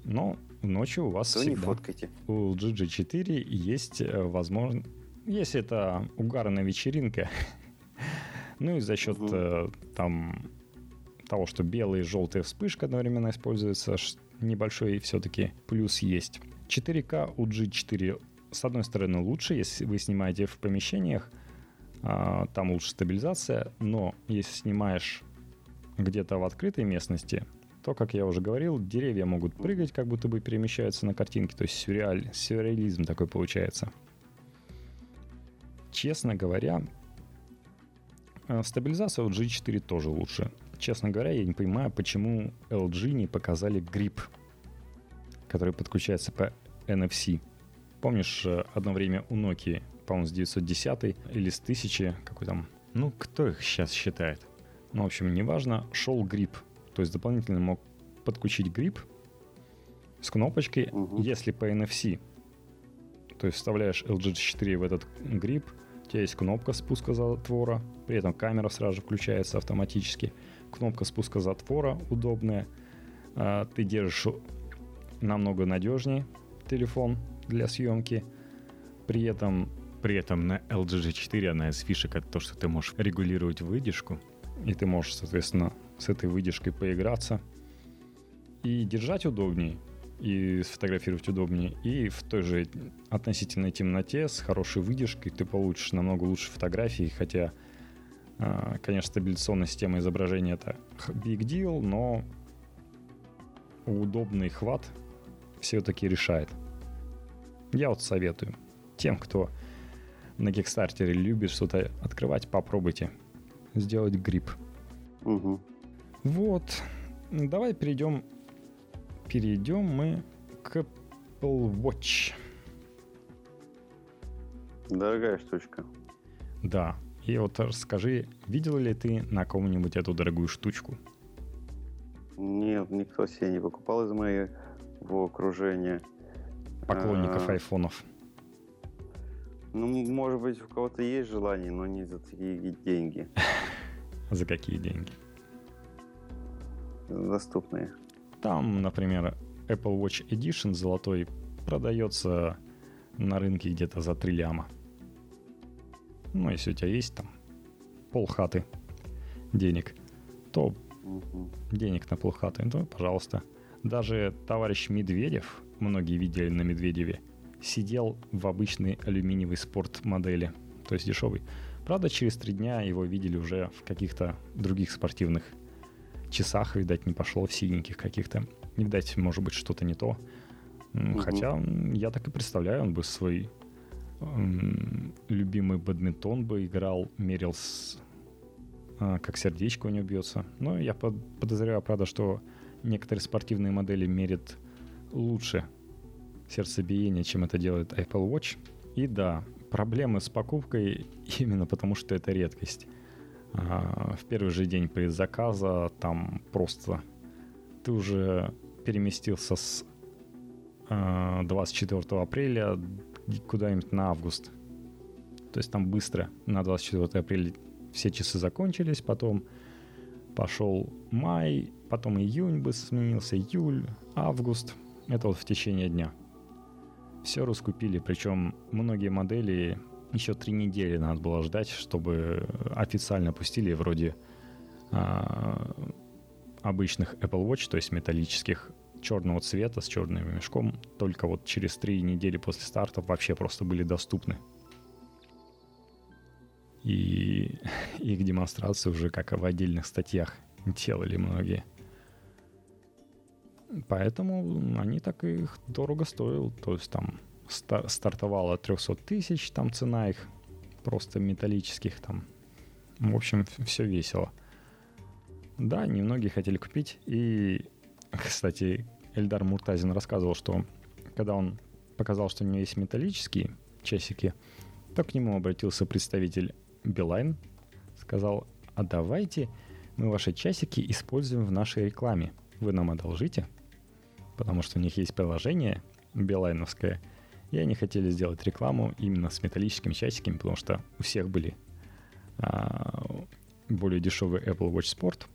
но ночью у вас То всегда... не фоткайте. У LG G4 есть э, возможно... Если это угарная вечеринка, ну и за счет угу. там того, что белая и желтая вспышка одновременно используется, небольшой все-таки плюс есть. 4К у G4 с одной стороны лучше, если вы снимаете в помещениях, а, там лучше стабилизация, но если снимаешь где-то в открытой местности, то, как я уже говорил, деревья могут прыгать, как будто бы перемещаются на картинке, то есть сюрреаль, сюрреализм такой получается. Честно говоря, э, стабилизация у G4 тоже лучше честно говоря, я не понимаю, почему LG не показали грипп, который подключается по NFC. Помнишь, э, одно время у Nokia, по-моему, с 910 или с 1000, какой там, ну, кто их сейчас считает? Ну, в общем, неважно, шел грипп. То есть дополнительно мог подключить грипп с кнопочкой, угу. если по NFC. То есть вставляешь LG 4 в этот грипп, у тебя есть кнопка спуска затвора, при этом камера сразу же включается автоматически кнопка спуска затвора удобная. А, ты держишь намного надежнее телефон для съемки. При этом, при этом на LG G4 одна из фишек это то, что ты можешь регулировать выдержку. И ты можешь, соответственно, с этой выдержкой поиграться. И держать удобнее, и сфотографировать удобнее. И в той же относительной темноте с хорошей выдержкой ты получишь намного лучше фотографии, хотя а, конечно, стабилизационная система изображения это big deal, но удобный хват все-таки решает. Я вот советую тем, кто на Kickstarter любит что-то открывать, попробуйте сделать грипп. Угу. Вот. Давай перейдем. Перейдем мы к Apple Watch. Дорогая штучка. И вот расскажи, видел ли ты на ком-нибудь эту дорогую штучку? Нет, никто себе не покупал из моего окружения. Поклонников а, айфонов. Ну, может быть, у кого-то есть желание, но не за такие деньги. За какие деньги? Доступные. Там, например, Apple Watch Edition золотой продается на рынке где-то за 3 ляма. Ну, если у тебя есть там полхаты денег, то угу. денег на полхаты, то, пожалуйста. Даже товарищ Медведев, многие видели на Медведеве, сидел в обычной алюминиевой спорт-модели, то есть дешевый. Правда, через три дня его видели уже в каких-то других спортивных часах, видать, не пошло в синеньких каких-то. Видать, может быть, что-то не то. Угу. Хотя я так и представляю, он бы свой эм, любимый бадминтон бы играл, мерил с, э, как сердечко у него бьется. Но я под, подозреваю, правда, что некоторые спортивные модели мерят лучше сердцебиение, чем это делает Apple Watch. И да, проблемы с покупкой именно потому, что это редкость. В первый же день предзаказа там просто ты уже переместился с 24 а, апреля куда-нибудь на август. То есть там быстро на 24 апреля все часы закончились, потом пошел май, потом июнь бы сменился, июль, август. Это вот в течение дня. Все раскупили, причем многие модели еще три недели надо было ждать, чтобы официально пустили вроде а, обычных Apple Watch, то есть металлических, черного цвета с черным мешком, только вот через три недели после старта вообще просто были доступны. И их демонстрации уже как в отдельных статьях делали многие. Поэтому они так их дорого стоил. То есть там стар- стартовало от 300 тысяч, там цена их просто металлических там. В общем, все весело. Да, немногие хотели купить. И, кстати, Эльдар Муртазин рассказывал, что когда он показал, что у него есть металлические часики, то к нему обратился представитель Билайн, сказал, а давайте мы ваши часики используем в нашей рекламе. Вы нам одолжите? Потому что у них есть приложение билайновское, и они хотели сделать рекламу именно с металлическими часиками, потому что у всех были а, более дешевый Apple Watch Sport,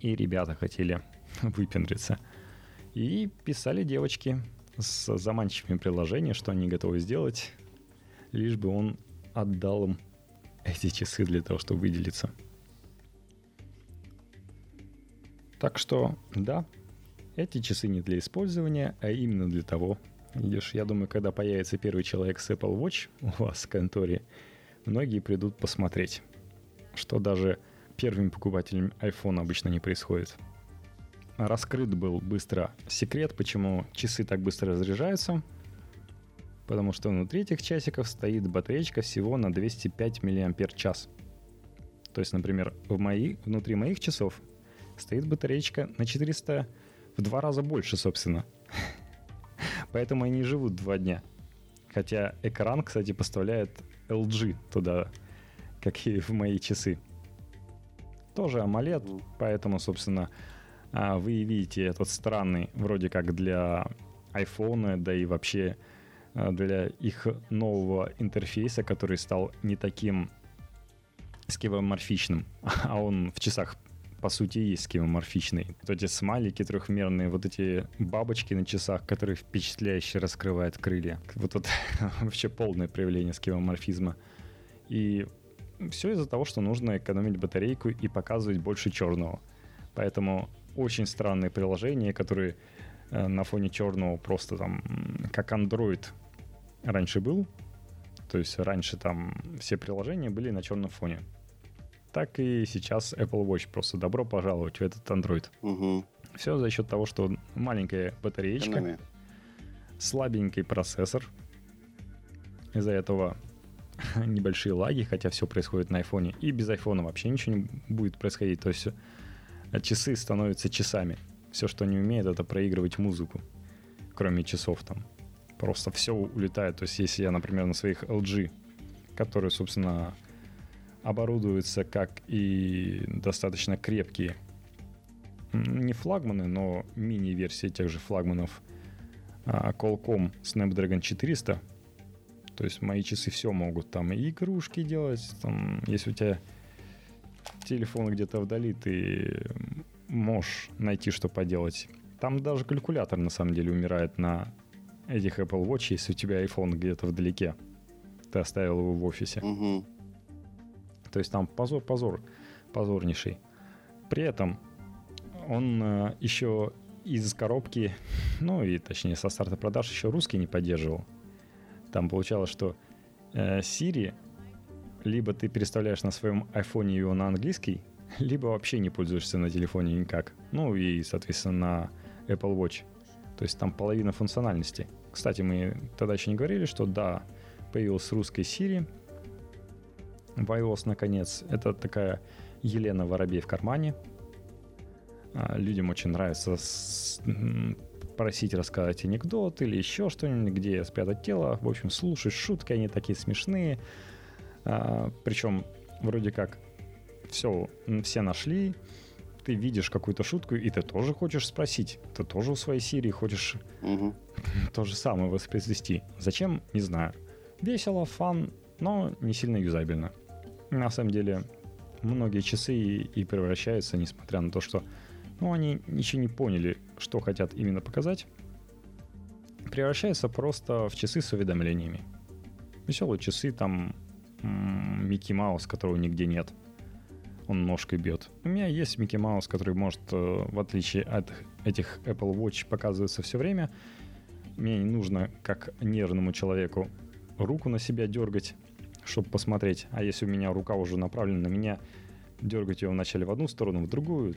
и ребята хотели выпендриться. И писали девочки с заманчивыми приложениями, что они готовы сделать, лишь бы он отдал им эти часы для того, чтобы выделиться. Так что, да, эти часы не для использования, а именно для того, видишь, я думаю, когда появится первый человек с Apple Watch у вас в конторе, многие придут посмотреть, что даже первым покупателем iPhone обычно не происходит. Раскрыт был быстро секрет, почему часы так быстро разряжаются, потому что внутри этих часиков стоит батареечка всего на 205 мАч. То есть, например, в мои, внутри моих часов стоит батареечка на 400 в два раза больше, собственно. Поэтому они живут два дня. Хотя экран, кстати, поставляет LG туда, как и в мои часы. Тоже AMOLED, поэтому, собственно, а, вы видите этот странный, вроде как для iPhone, да и вообще а, для их нового интерфейса, который стал не таким скевоморфичным, а он в часах по сути, есть скемоморфичный. Вот эти смайлики трехмерные, вот эти бабочки на часах, которые впечатляюще раскрывают крылья. Вот это вообще полное проявление скемоморфизма. И все из-за того, что нужно экономить батарейку и показывать больше черного. Поэтому очень странные приложения, которые э, на фоне черного просто там, как Android раньше был. То есть раньше там все приложения были на черном фоне так и сейчас Apple Watch. Просто добро пожаловать в этот Android. Угу. Все за счет того, что маленькая батареечка, Экономия. слабенький процессор. Из-за этого небольшие лаги, хотя все происходит на айфоне. И без айфона вообще ничего не будет происходить. То есть э, часы становятся часами. Все, что они умеют, это проигрывать музыку. Кроме часов там. Просто все улетает. То есть если я, например, на своих LG, которые, собственно, оборудуются как и достаточно крепкие не флагманы, но мини-версии тех же флагманов а, Qualcomm Snapdragon 400. То есть мои часы все могут там и игрушки делать. Там, если у тебя телефон где-то вдали, ты можешь найти, что поделать. Там даже калькулятор на самом деле умирает на этих Apple Watch, если у тебя iPhone где-то вдалеке. Ты оставил его в офисе. Угу. То есть там позор, позор, позорнейший. При этом он э, еще из коробки, ну и точнее со старта продаж еще русский не поддерживал. Там получалось, что э, Siri либо ты переставляешь на своем айфоне его на английский, либо вообще не пользуешься на телефоне никак. Ну и, соответственно, на Apple Watch. То есть там половина функциональности. Кстати, мы тогда еще не говорили, что да, появилась русская Siri в iOS наконец. Это такая Елена Воробей в кармане. А, людям очень нравится просить рассказать анекдот или еще что-нибудь, где спрятать тело. В общем, слушать шутки, они такие смешные. А, причем вроде как все, все нашли, ты видишь какую-то шутку, и ты тоже хочешь спросить. Ты тоже у своей Сирии хочешь Угу. то же самое воспроизвести. Зачем? Не знаю. Весело, фан, но не сильно юзабельно. На самом деле, многие часы и, и превращаются, несмотря на то, что ну, они еще не поняли, что хотят именно показать, превращаются просто в часы с уведомлениями. Веселые часы, там Микки Маус, которого нигде нет. Он ножкой бьет. У меня есть Микки Маус, который может, э, в отличие от этих Apple Watch, показываться все время. Мне не нужно, как нервному человеку, руку на себя дергать, чтобы посмотреть. А если у меня рука уже направлена на меня, дергать ее вначале в одну сторону, в другую,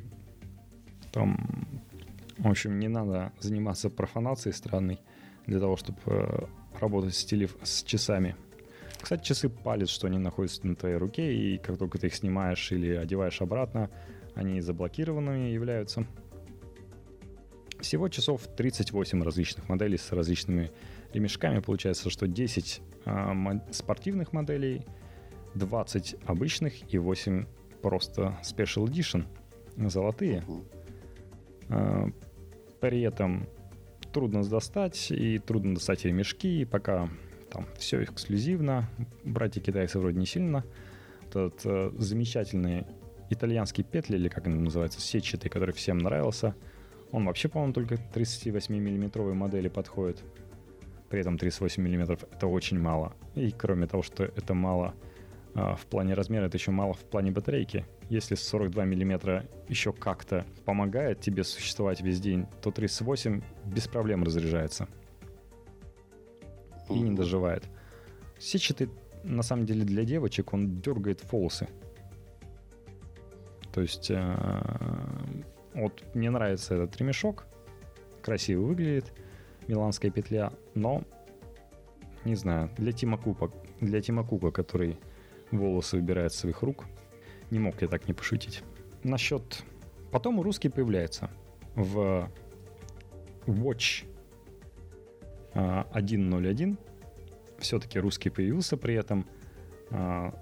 там, в общем, не надо заниматься профанацией странной для того, чтобы э, работать с, телеф- с часами. Кстати, часы палец, что они находятся на твоей руке, и как только ты их снимаешь или одеваешь обратно, они заблокированными являются. Всего часов 38 различных моделей с различными ремешками. Получается, что 10 а, спортивных моделей, 20 обычных и 8 просто Special Edition, золотые. А, При этом трудно достать, и трудно достать ремешки, и пока там все эксклюзивно. Братья китайцы вроде не сильно. Вот Этот э, замечательный итальянский петли, или как он называется, сетчатый, который всем нравился, он вообще, по-моему, только 38-миллиметровой модели подходит. При этом 38 миллиметров это очень мало. И кроме того, что это мало а, в плане размера, это еще мало в плане батарейки. Если 42 миллиметра еще как-то помогает тебе существовать весь день, то 38 без проблем разряжается и не доживает. Сетчатый, на самом деле, для девочек он дергает волосы. То есть, э, вот мне нравится этот ремешок, красиво выглядит, миланская петля, но, не знаю, для Тима Купа, для Тима Кука, который волосы убирает с своих рук, не мог я так не пошутить. Насчет... Потом русский появляется в Watch а, 1.01. Все-таки русский появился при этом. А,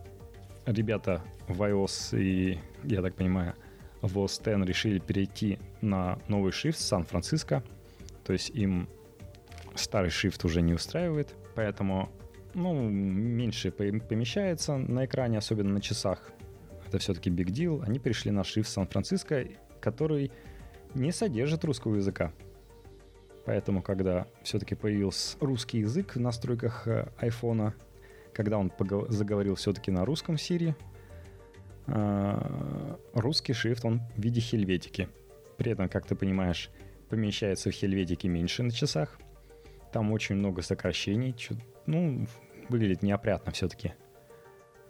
Ребята в iOS и, я так понимаю, в OS X решили перейти на новый шрифт Сан-Франциско. То есть им старый шрифт уже не устраивает, поэтому ну, меньше пом- помещается на экране, особенно на часах. Это все-таки big deal. Они перешли на шрифт Сан-Франциско, который не содержит русского языка. Поэтому, когда все-таки появился русский язык в настройках э, айфона, когда он заговорил все-таки на русском Siri, э, русский шрифт, он в виде хельветики. При этом, как ты понимаешь, помещается в хельветике меньше на часах. Там очень много сокращений. чё- Ну, выглядит неопрятно все-таки.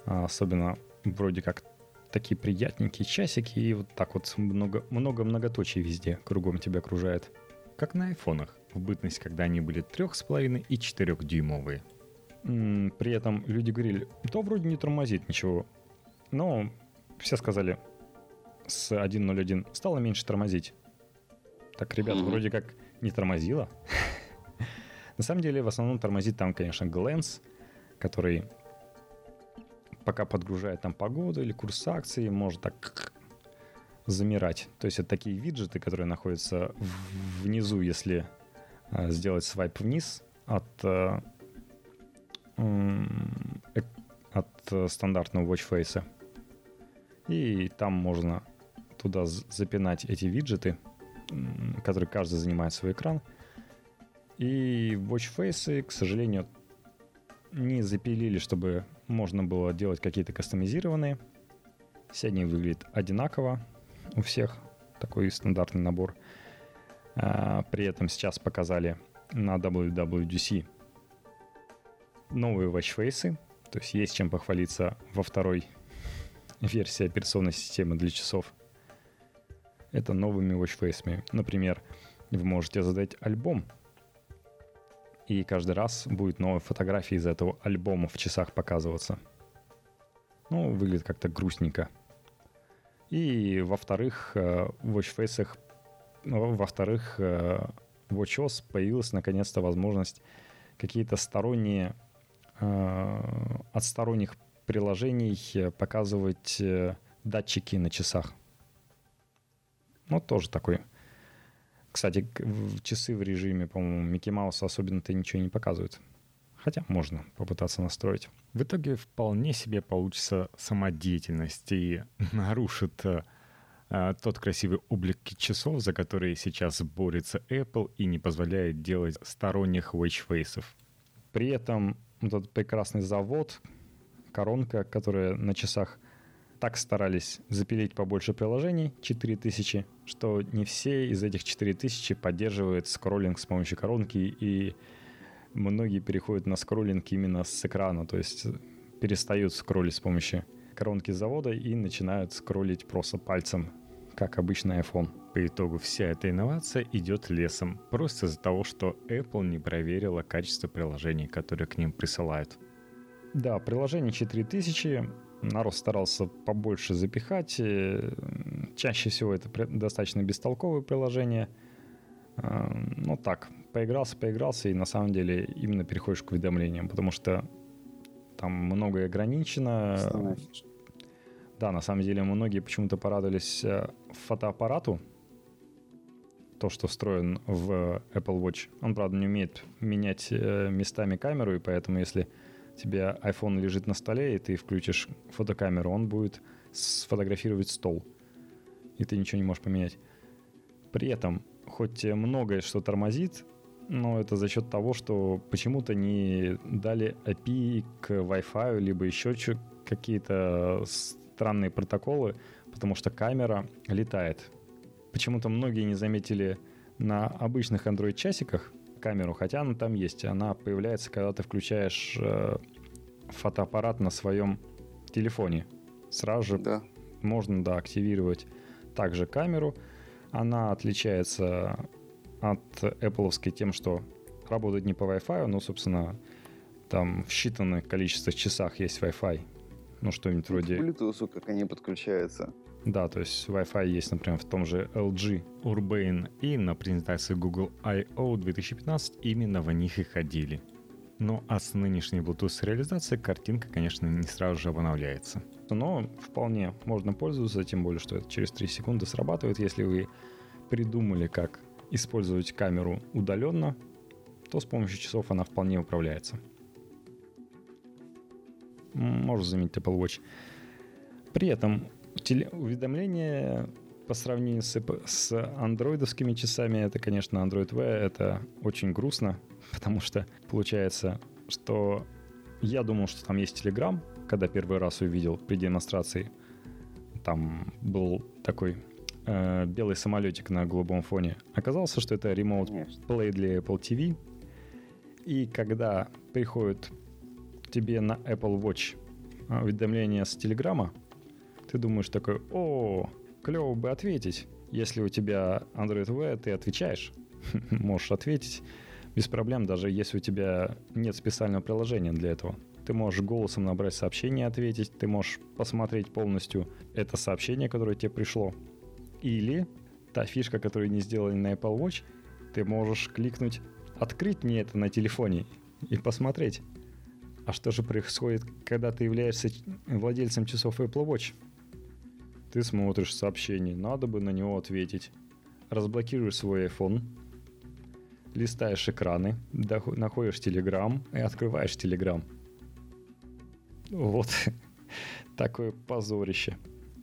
особенно вроде как такие приятненькие часики, и вот так вот много, много многоточий везде кругом тебя окружает. Как на айфонах, в бытность, когда они были 3,5 и 4-дюймовые. М, При этом люди говорили, то вроде не тормозит ничего. Но все сказали, с 1.01 стало меньше тормозить. Так, ребята, Мгм. вроде как не тормозило. На самом деле, в основном тормозит там, конечно, Glance, который пока подгружает там погоду или курс акции, может так замирать. То есть это такие виджеты, которые находятся внизу, если э, сделать свайп вниз от, э, от стандартного watch face. И там можно туда запинать эти виджеты, которые каждый занимает свой экран. И watch face, к сожалению, не запилили, чтобы можно было делать какие-то кастомизированные. Все они выглядят одинаково у всех. Такой стандартный набор. А, при этом сейчас показали на WWDC новые watchface. То есть есть чем похвалиться во второй версии операционной системы для часов. Это новыми watchface. Например, вы можете задать альбом и каждый раз будет новая фотография из этого альбома в часах показываться. Ну, выглядит как-то грустненько. И во-вторых, э, в watchface, ну, во-вторых, э, в WatchOS появилась наконец-то возможность какие-то сторонние, э, от сторонних приложений показывать датчики на часах. Ну, тоже такой кстати, в часы в режиме, по-моему, Микки Мауса особенно-то ничего не показывает. Хотя можно попытаться настроить. В итоге вполне себе получится самодеятельность и нарушит а, тот красивый облик часов, за которые сейчас борется Apple и не позволяет делать сторонних watchface'ов. При этом вот этот прекрасный завод, коронка, которая на часах так старались запилить побольше приложений, 4000, что не все из этих 4000 поддерживают скроллинг с помощью коронки, и многие переходят на скроллинг именно с экрана, то есть перестают скроллить с помощью коронки завода и начинают скроллить просто пальцем, как обычный iPhone. По итогу вся эта инновация идет лесом, просто из-за того, что Apple не проверила качество приложений, которые к ним присылают. Да, приложение 4000 народ старался побольше запихать. Чаще всего это достаточно бестолковые приложения. А, ну так, поигрался, поигрался, и на самом деле именно переходишь к уведомлениям, потому что там многое ограничено. Да, на самом деле многие почему-то порадовались э, фотоаппарату, то, что встроен в Apple Watch. Он, правда, не умеет менять э, местами камеру, и поэтому если тебе iPhone лежит на столе, и ты включишь фотокамеру, он будет сфотографировать стол. И ты ничего не можешь поменять. При этом, хоть многое что тормозит, но это за счет того, что почему-то не дали API к Wi-Fi, либо еще какие-то странные протоколы, потому что камера летает. Почему-то многие не заметили на обычных Android-часиках, камеру, хотя она там есть. Она появляется, когда ты включаешь э, фотоаппарат на своем телефоне. Сразу же да. можно да, активировать также камеру. Она отличается от Apple тем, что работает не по Wi-Fi, но, собственно, там в считанное количество часах есть Wi-Fi. Ну, что-нибудь вроде... Bluetooth, как они подключаются. Да, то есть Wi-Fi есть, например, в том же LG Urbane, и на презентации Google I.O. 2015 именно в них и ходили. Ну а с нынешней Bluetooth реализацией картинка, конечно, не сразу же обновляется. Но вполне можно пользоваться, тем более, что это через 3 секунды срабатывает. Если вы придумали, как использовать камеру удаленно, то с помощью часов она вполне управляется. Можно заменить Apple Watch. При этом теле- уведомления по сравнению с, с андроидовскими часами, это, конечно, Android V, это очень грустно, потому что получается, что я думал, что там есть Telegram, когда первый раз увидел при демонстрации. Там был такой э, белый самолетик на голубом фоне. Оказалось, что это Remote Конечно. Play для Apple TV. И когда приходит тебе на Apple Watch уведомление с Телеграма, ты думаешь такой, о, клево бы ответить. Если у тебя Android V, ты отвечаешь. Можешь ответить без проблем, даже если у тебя нет специального приложения для этого. Ты можешь голосом набрать сообщение, ответить, ты можешь посмотреть полностью это сообщение, которое тебе пришло. Или та фишка, которую не сделали на Apple Watch, ты можешь кликнуть «Открыть мне это на телефоне» и посмотреть. А что же происходит, когда ты являешься владельцем часов Apple Watch? Ты смотришь сообщение, надо бы на него ответить. Разблокируешь свой iPhone, листаешь экраны, находишь Telegram и открываешь Telegram. Вот такое позорище.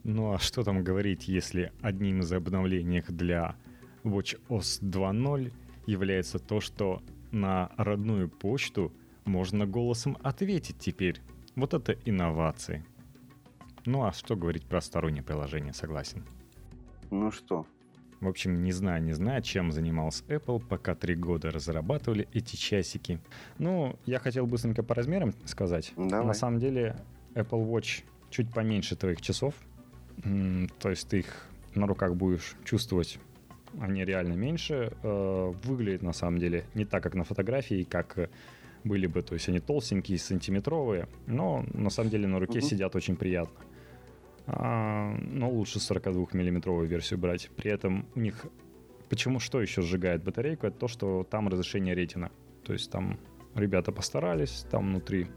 Ну а что там говорить, если одним из обновлений для WatchOS 2.0 является то, что на родную почту можно голосом ответить теперь. Вот это инновации. Ну а что говорить про стороннее приложение, согласен. Ну что? В общем, не знаю, не знаю, чем занимался Apple, пока три года разрабатывали эти часики. Ну, я хотел быстренько по размерам сказать. Давай. На самом деле, Apple Watch чуть поменьше твоих часов. То есть ты их на руках будешь чувствовать они реально меньше. Э, выглядит на самом деле не так, как на фотографии, как были бы, то есть они толстенькие, сантиметровые, но на самом деле на руке угу. сидят очень приятно. А, но лучше 42-миллиметровую версию брать. При этом у них... Почему что еще сжигает батарейку? Это то, что там разрешение ретина. То есть там ребята постарались, там внутри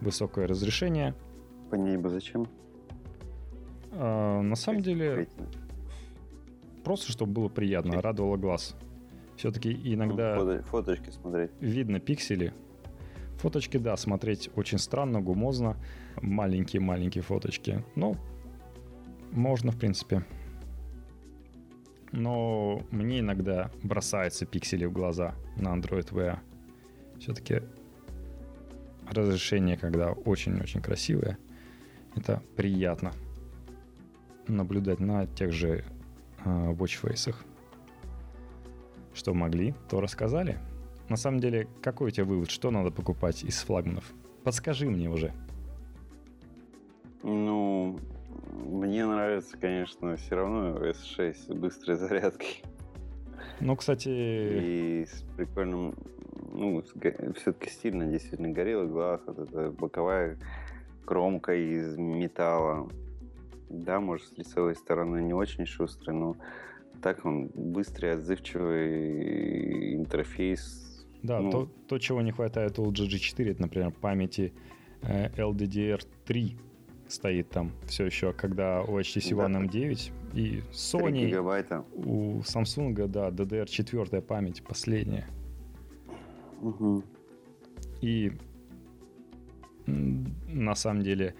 высокое разрешение. Понять бы зачем? А, на самом деле... Ретина. Просто, чтобы было приятно, радовало глаз. Все-таки иногда... Ну, фоточки смотреть. Видно пиксели. Фоточки, да, смотреть очень странно, гумозно. Маленькие-маленькие фоточки. Ну, можно, в принципе. Но мне иногда бросаются пиксели в глаза на Android Wear. Все-таки разрешение, когда очень-очень красивое, это приятно наблюдать на тех же э, watchface что могли, то рассказали. На самом деле, какой у тебя вывод, что надо покупать из флагманов? Подскажи мне уже. Ну, мне нравится, конечно, все равно S6 с быстрой зарядкой. Ну, кстати... И с прикольным... Ну, все-таки стильно действительно горелый глаз. Вот эта боковая кромка из металла. Да, может, с лицевой стороны не очень шустрый, но так он быстрый, отзывчивый интерфейс. Да, ну, то, то, чего не хватает у GG4, это, например, памяти э, LDDR3 стоит там все еще, когда у HTC One да, M9 и Sony, гигабайта. у Samsung, да, DDR4 память последняя. Угу. И на самом деле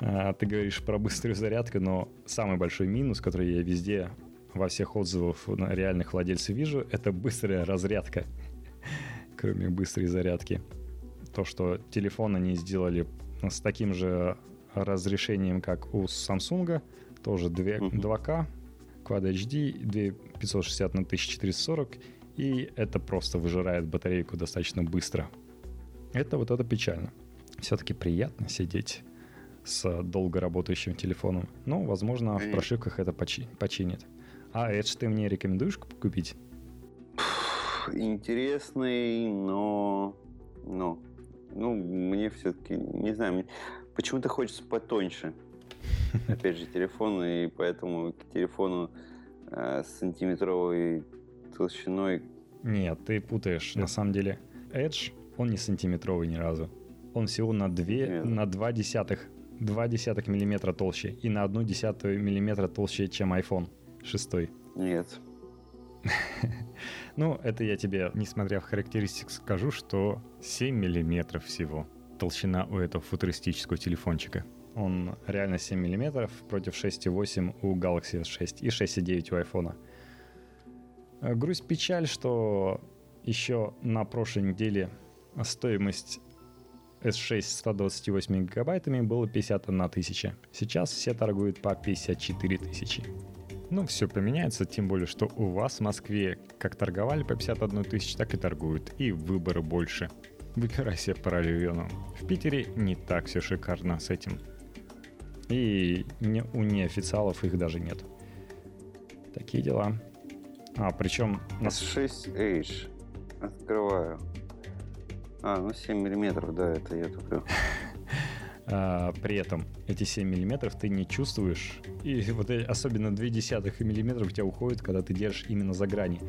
э, ты говоришь про быструю зарядку, но самый большой минус, который я везде во всех отзывах реальных владельцев вижу, это быстрая разрядка, кроме быстрой зарядки. То, что телефон они сделали с таким же разрешением, как у Samsung, тоже 2, 2К, Quad HD, 2560 на 1440, и это просто выжирает батарейку достаточно быстро. Это вот это печально. Все-таки приятно сидеть с долго работающим телефоном. Но, возможно, в прошивках это почи- починит. А Edge ты мне рекомендуешь купить? Интересный, но... но ну, мне все-таки, не знаю, почему-то хочется потоньше. Опять же, телефон, и поэтому к телефону э, с сантиметровой толщиной... Нет, ты путаешь. На самом деле, Edge, он не сантиметровый ни разу. Он всего на 2, Нет. на 2 десятых, 2 десятых миллиметра толще и на 1 десятую миллиметра толще, чем iPhone шестой? Нет. ну, это я тебе, несмотря в характеристик, скажу, что 7 миллиметров всего толщина у этого футуристического телефончика. Он реально 7 миллиметров против 6,8 у Galaxy S6 и 6,9 у iPhone. Грусть печаль, что еще на прошлой неделе стоимость S6 с 128 гигабайтами было 51 тысяча. Сейчас все торгуют по 54 тысячи. Ну, все поменяется, тем более, что у вас в Москве как торговали по 51 тысяч, так и торгуют. И выбора больше. Выбирай себе по району. В Питере не так все шикарно с этим. И не, у неофициалов их даже нет. Такие дела. А, причем... S6H. Открываю. А, ну 7 миллиметров, да, это я только... А, при этом эти 7 миллиметров ты не чувствуешь. И вот особенно 0,2 миллиметра у тебя уходит, когда ты держишь именно за грани.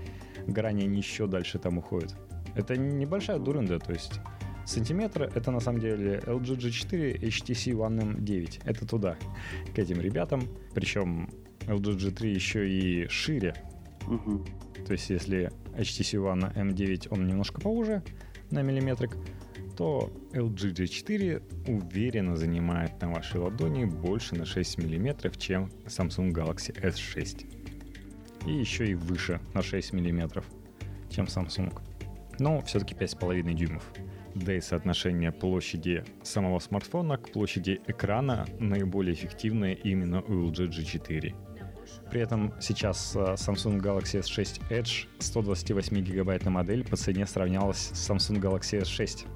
Грани они еще дальше там уходят. Это небольшая дурында, то есть сантиметра это на самом деле LG G4 HTC One M9. Это туда, к этим ребятам. Причем LG G3 еще и шире. Угу. То есть если HTC One M9 он немножко поуже на миллиметрик, то LG G4 уверенно занимает на вашей ладони больше на 6 мм, чем Samsung Galaxy S6. И еще и выше на 6 мм, чем Samsung. Но все-таки 5,5 дюймов. Да и соотношение площади самого смартфона к площади экрана наиболее эффективное именно у LG G4. При этом сейчас э, Samsung Galaxy S6 Edge 128 гигабайтная модель по цене сравнялась с Samsung Galaxy S6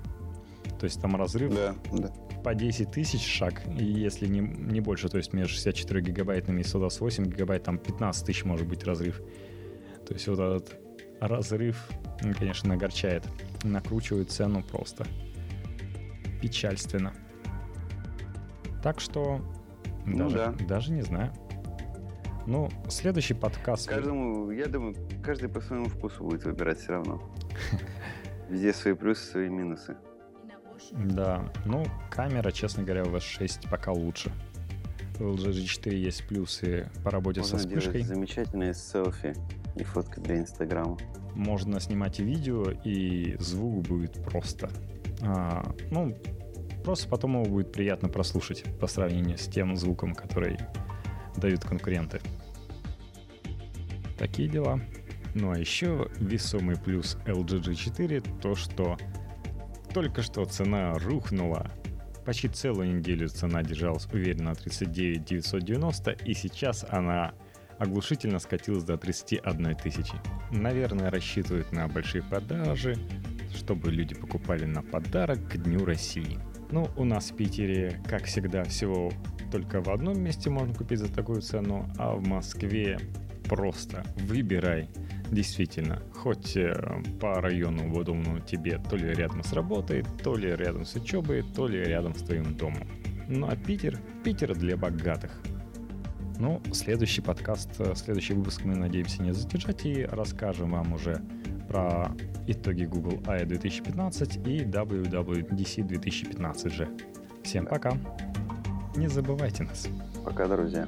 то есть там разрыв да, да. по 10 тысяч шаг, и если не, не больше, то есть между 64 гигабайтами и 128 гигабайт, там 15 тысяч может быть разрыв. То есть вот этот разрыв, конечно, огорчает. Накручивает цену просто печальственно. Так что ну, даже, да. даже не знаю. Ну, следующий подкаст... Каждому, я думаю, каждый по своему вкусу будет выбирать все равно. Везде свои плюсы, свои минусы. Да, ну, камера, честно говоря, у вас 6 пока лучше. У LG G4 есть плюсы по работе Можно со вспышкой. замечательные селфи и фотки для Инстаграма. Можно снимать и видео, и звук будет просто. А, ну, просто потом его будет приятно прослушать по сравнению с тем звуком, который дают конкуренты. Такие дела. Ну а еще весомый плюс LG G4 то, что только что цена рухнула. Почти целую неделю цена держалась уверенно на 39 990, и сейчас она оглушительно скатилась до 31 тысячи. Наверное, рассчитывают на большие продажи, чтобы люди покупали на подарок к Дню России. Ну, у нас в Питере, как всегда, всего только в одном месте можно купить за такую цену, а в Москве просто выбирай действительно, хоть э, по району удобному тебе, то ли рядом с работой, то ли рядом с учебой, то ли рядом с твоим домом. Ну а Питер, Питер для богатых. Ну, следующий подкаст, э, следующий выпуск мы надеемся не задержать и расскажем вам уже про итоги Google I 2015 и WWDC 2015 же. Всем пока. Не забывайте нас. Пока, друзья.